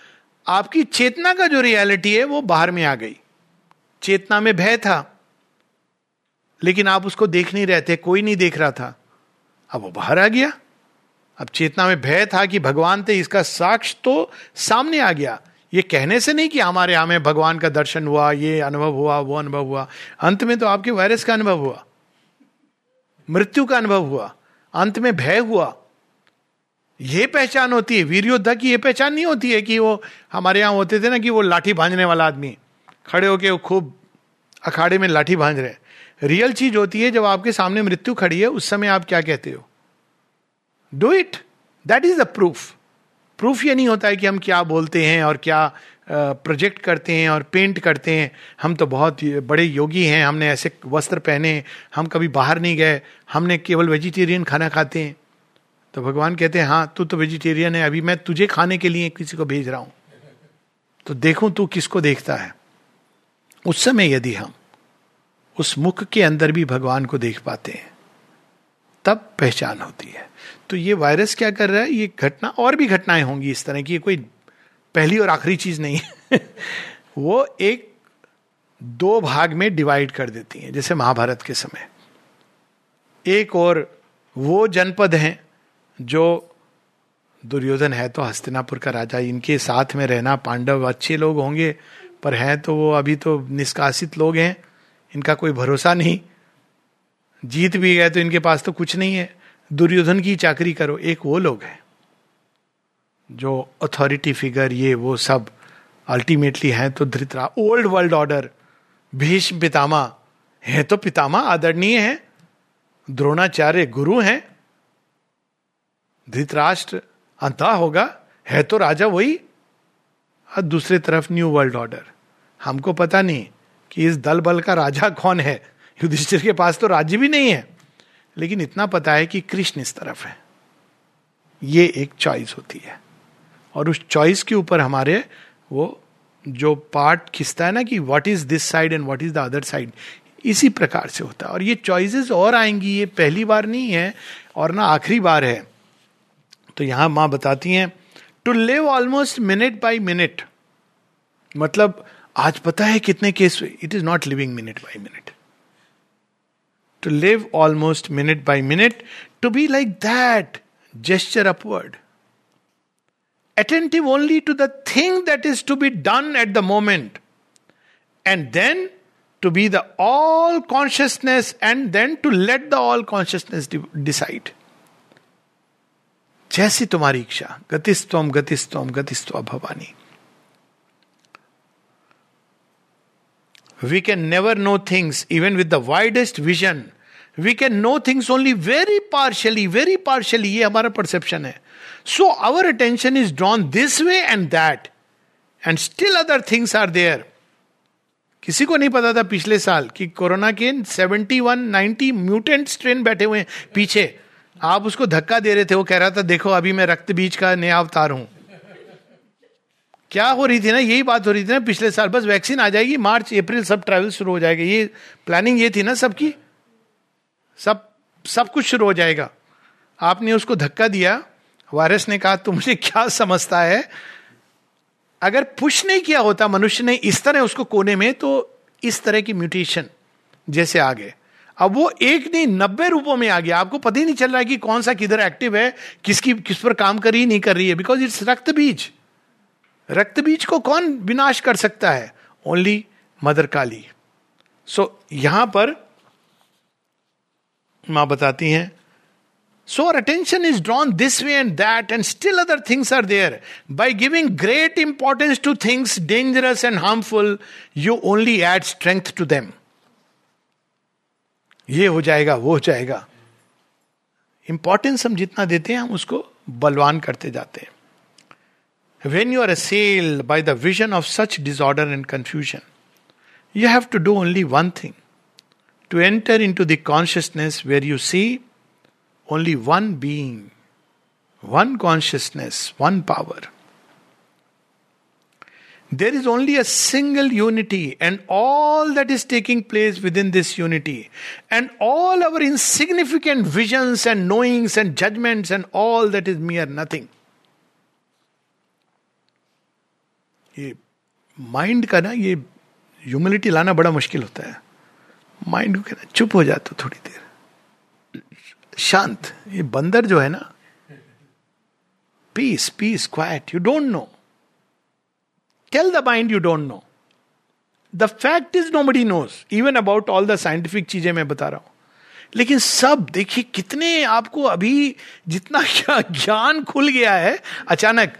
आपकी चेतना का जो रियलिटी है, वो बाहर में आ गई। चेतना में भय था। लेकिन आप उसको देख नहीं रहे थे, कोई नहीं देख रहा था। अब वो बाहर आ गया। अब चेतना में भय था कि भगवान थे, इसका साक्ष तो सामने आ गया। ये कहने से नहीं कि हमारे यहाँ में भगवान का दर्शन हुआ, ये अनुभव हुआ, वो अनुभव हुआ। अंत में तो आपके वायरस का अनुभव हुआ। मृत्यु का अनुभव हुआ। अंत में भय हुआ। यह पहचान होती है वीर योद्धा की ये पहचान नहीं होती है कि वो हमारे यहाँ होते थे ना कि वो लाठी भांजने वाला आदमी। खड़े होके वो खूब अखाड़े में लाठी भांज रहे रियल चीज़ होती है, जब आपके सामने मृत्यु खड़ी है, उस समय आप क्या कहते हो? Do it that is the proof proof ये नहीं होता है कि हम क्या बोलते हैं और क्या प्रोजेक्ट करते हैं और पेंट करते हैं। हम तो बहुत बड़े योगी हैं। हमने ऐसे वस्त्र पहने, हम कभी बाहर नहीं गए। हमने केवल वेजिटेरियन खाना खाते हैं। तो भगवान कहते हैं हाँ तू तो वेजिटेरियन है। अभी मैं तुझे खाने के लिए किसी को भेज रहा हूँ। तो देखूँ तू किसको देखता है? उस समय यदि हम उस मुख के अंदर भी भगवान को देख पाते हैं, तब पहचान होती है। तो ये वायरस क्या कर रहा है? ये घटना, और भी घटनाएँ होंगी इस तरह की। कोई पहली और आखिरी चीज़ नहीं है। वो एक दो भाग में डिवाइड कर देती हैं, जैसे महाभारत के समय। एक और वो जनपद हैं जो दुर्योधन है तो हस्तिनापुर का राजा, इनके साथ में रहना, पांडव अच्छे लोग होंगे, पर हैं तो वो अभी तो निष्कासित लोग हैं, इनका कोई भरोसा नहीं। जीत भी गए तो इनके पास तो कुछ नहीं है। दुर्योधन की चाकरी करो, एक वो लोग हैं। जो अथॉरिटी फिगर ये, वो सब अल्टीमेटली हैं तो धृतरा। Old world order Bhishma Pitamah है तो पितामा आदरणीय है, द्रोणाचार्य गुरु हैं, धृतराष्ट्र अंता होगा, है तो राजा वही। और दूसरे तरफ़ न्यू वर्ल्ड ऑर्डर हमको पता नहीं कि इस दल बल का राजा कौन है। युधिष्ठिर के पास तो राज्य भी नहीं है। लेकिन इतना पता है कि कृष्ण इस तरफ़ है। ये एक चॉइस होती है। और उस चॉइस के ऊपर हमारे वो जो पार्ट खिंचता है ना कि what is this side and what is the other side इसी प्रकार से होता है। और ये चॉइसेस और आएँगी, ये पहली बार नहीं है और ना आखिरी बार है। तो यहाँ माँ बताती हैं to live almost minute by minute मतलब आज पता है कितने case it is not living minute by minute to live almost minute by minute to be like that gesture upward attentive only to the thing that is to be done at the moment. And then to be the all consciousness and then to let the all consciousness decide. जैसी तुम्हारी इच्छा गतिस्तम गतिस्तम गतिस्व Bhavani we can never know things even with the widest vision we can know things only very partially very partially ये हमारा perception है so our attention is drawn this way and that and still other things are there किसी को नहीं पता था पिछले साल कि कोरोना के 71 90 म्यूटेंट स्ट्रेन बैठे हुए हैं पीछे। आप उसको धक्का दे रहे थे, वो कह रहा था, देखो, अभी मैं रक्त बीज का नया अवतार हूँ। क्या हो रही थी ना? यही बात हो रही थी ना पिछले साल। बस वैक्सीन आ जाएगी, मार्च, अप्रैल, सब ट्रैवल शुरू हो जाएगा। ये प्लानिंग ये थी ना सबकी? सब सब कुछ शुरू हो जाएगा। आपने उसको धक्का दिया वायरस ने कहा तू मुझे क्या समझता है? अगर पुश नहीं किया होता, मनुष्य ने इस तरह उसको कोने में तो इस तरह की म्यूटेशन जैसे आ गए। अब वो एक नहीं, नब्बे रूपों में आ गया। आपको पता ही नहीं चल रहा है कि कौन सा किधर एक्टिव है, किसकी, किस पर काम कर रही नहीं कर रही है। बिकॉज़ इट्स रक्त बीज। रक्त बीज को कौन विनाश कर सकता है? ओनली मदर काली। सो यहाँ पर माँ बताती हैं So our attention is drawn this way and that, and still other things are there. By giving great importance to things dangerous and harmful, you only add strength to them. ये हो जाएगा वो हो जाएगा इंपॉर्टेंस हम जितना देते हैं हम उसको बलवान करते जाते हैं when you are assailed by the vision of such disorder and confusion you have to do only one thing to enter into the consciousness where you see only one being, one consciousness, one power. There is only a single unity, and all that is taking place within this unity, and all our insignificant visions and knowings and judgments, and all that is mere nothing. ये mind का ना ये humility लाना बड़ा मुश्किल होता है mind को कहना चुप हो जाता थोड़ी देर शांत। ये बंदर जो है ना peace peace quiet you don't know tell the mind you don't know the fact is nobody knows even about all the scientific चीज़ें मैं बता रहा हूँ। लेकिन सब, देखिए, कितने आपको अभी जितना ज्ञान खुल गया है, अचानक।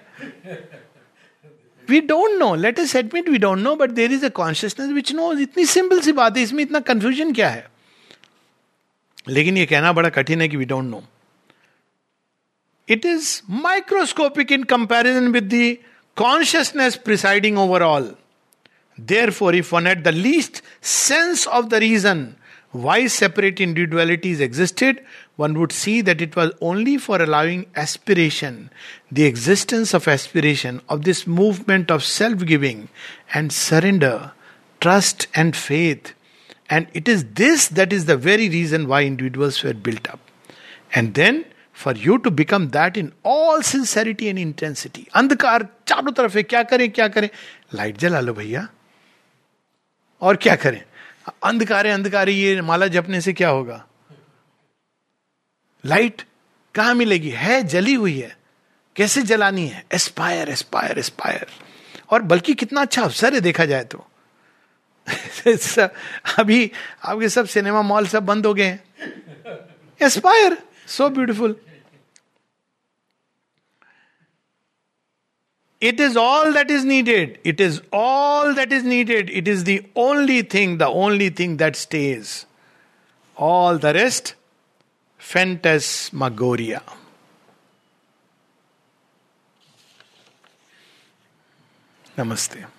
We don't know let's admit we don't know but there is a consciousness which know इतनी सिंपल सी बात है, इसमें इतना कंफ्यूजन क्या है? लेकिन ये कहना बड़ा कठिन है कि we don't know it is microscopic in comparison with the consciousness presiding over all therefore if one at the least sense of the reason why separate individualities existed, one would see that it was only for allowing aspiration, the existence of aspiration, of this movement of self giving and surrender, trust and faith, and it is this that is the very reason why individuals were built up. And then for you to become that in all sincerity and intensity. अंधकार चारों तरफ़ है क्या करें क्या करें light जला लो भैया और क्या करें अंधकार है अंधकार ये माला जपने से क्या होगा लाइट कहाँ मिलेगी है जली हुई है कैसे जलानी है एस्पायर एस्पायर एस्पायर और बल्कि कितना अच्छा अवसर है देखा जाए तो अभी आपके सब सिनेमा मॉल सब बंद हो गए हैं। Aspire so beautiful it is all that is needed it is all that is needed it is the only thing the only thing that stays all the rest phantasmagoria नमस्ते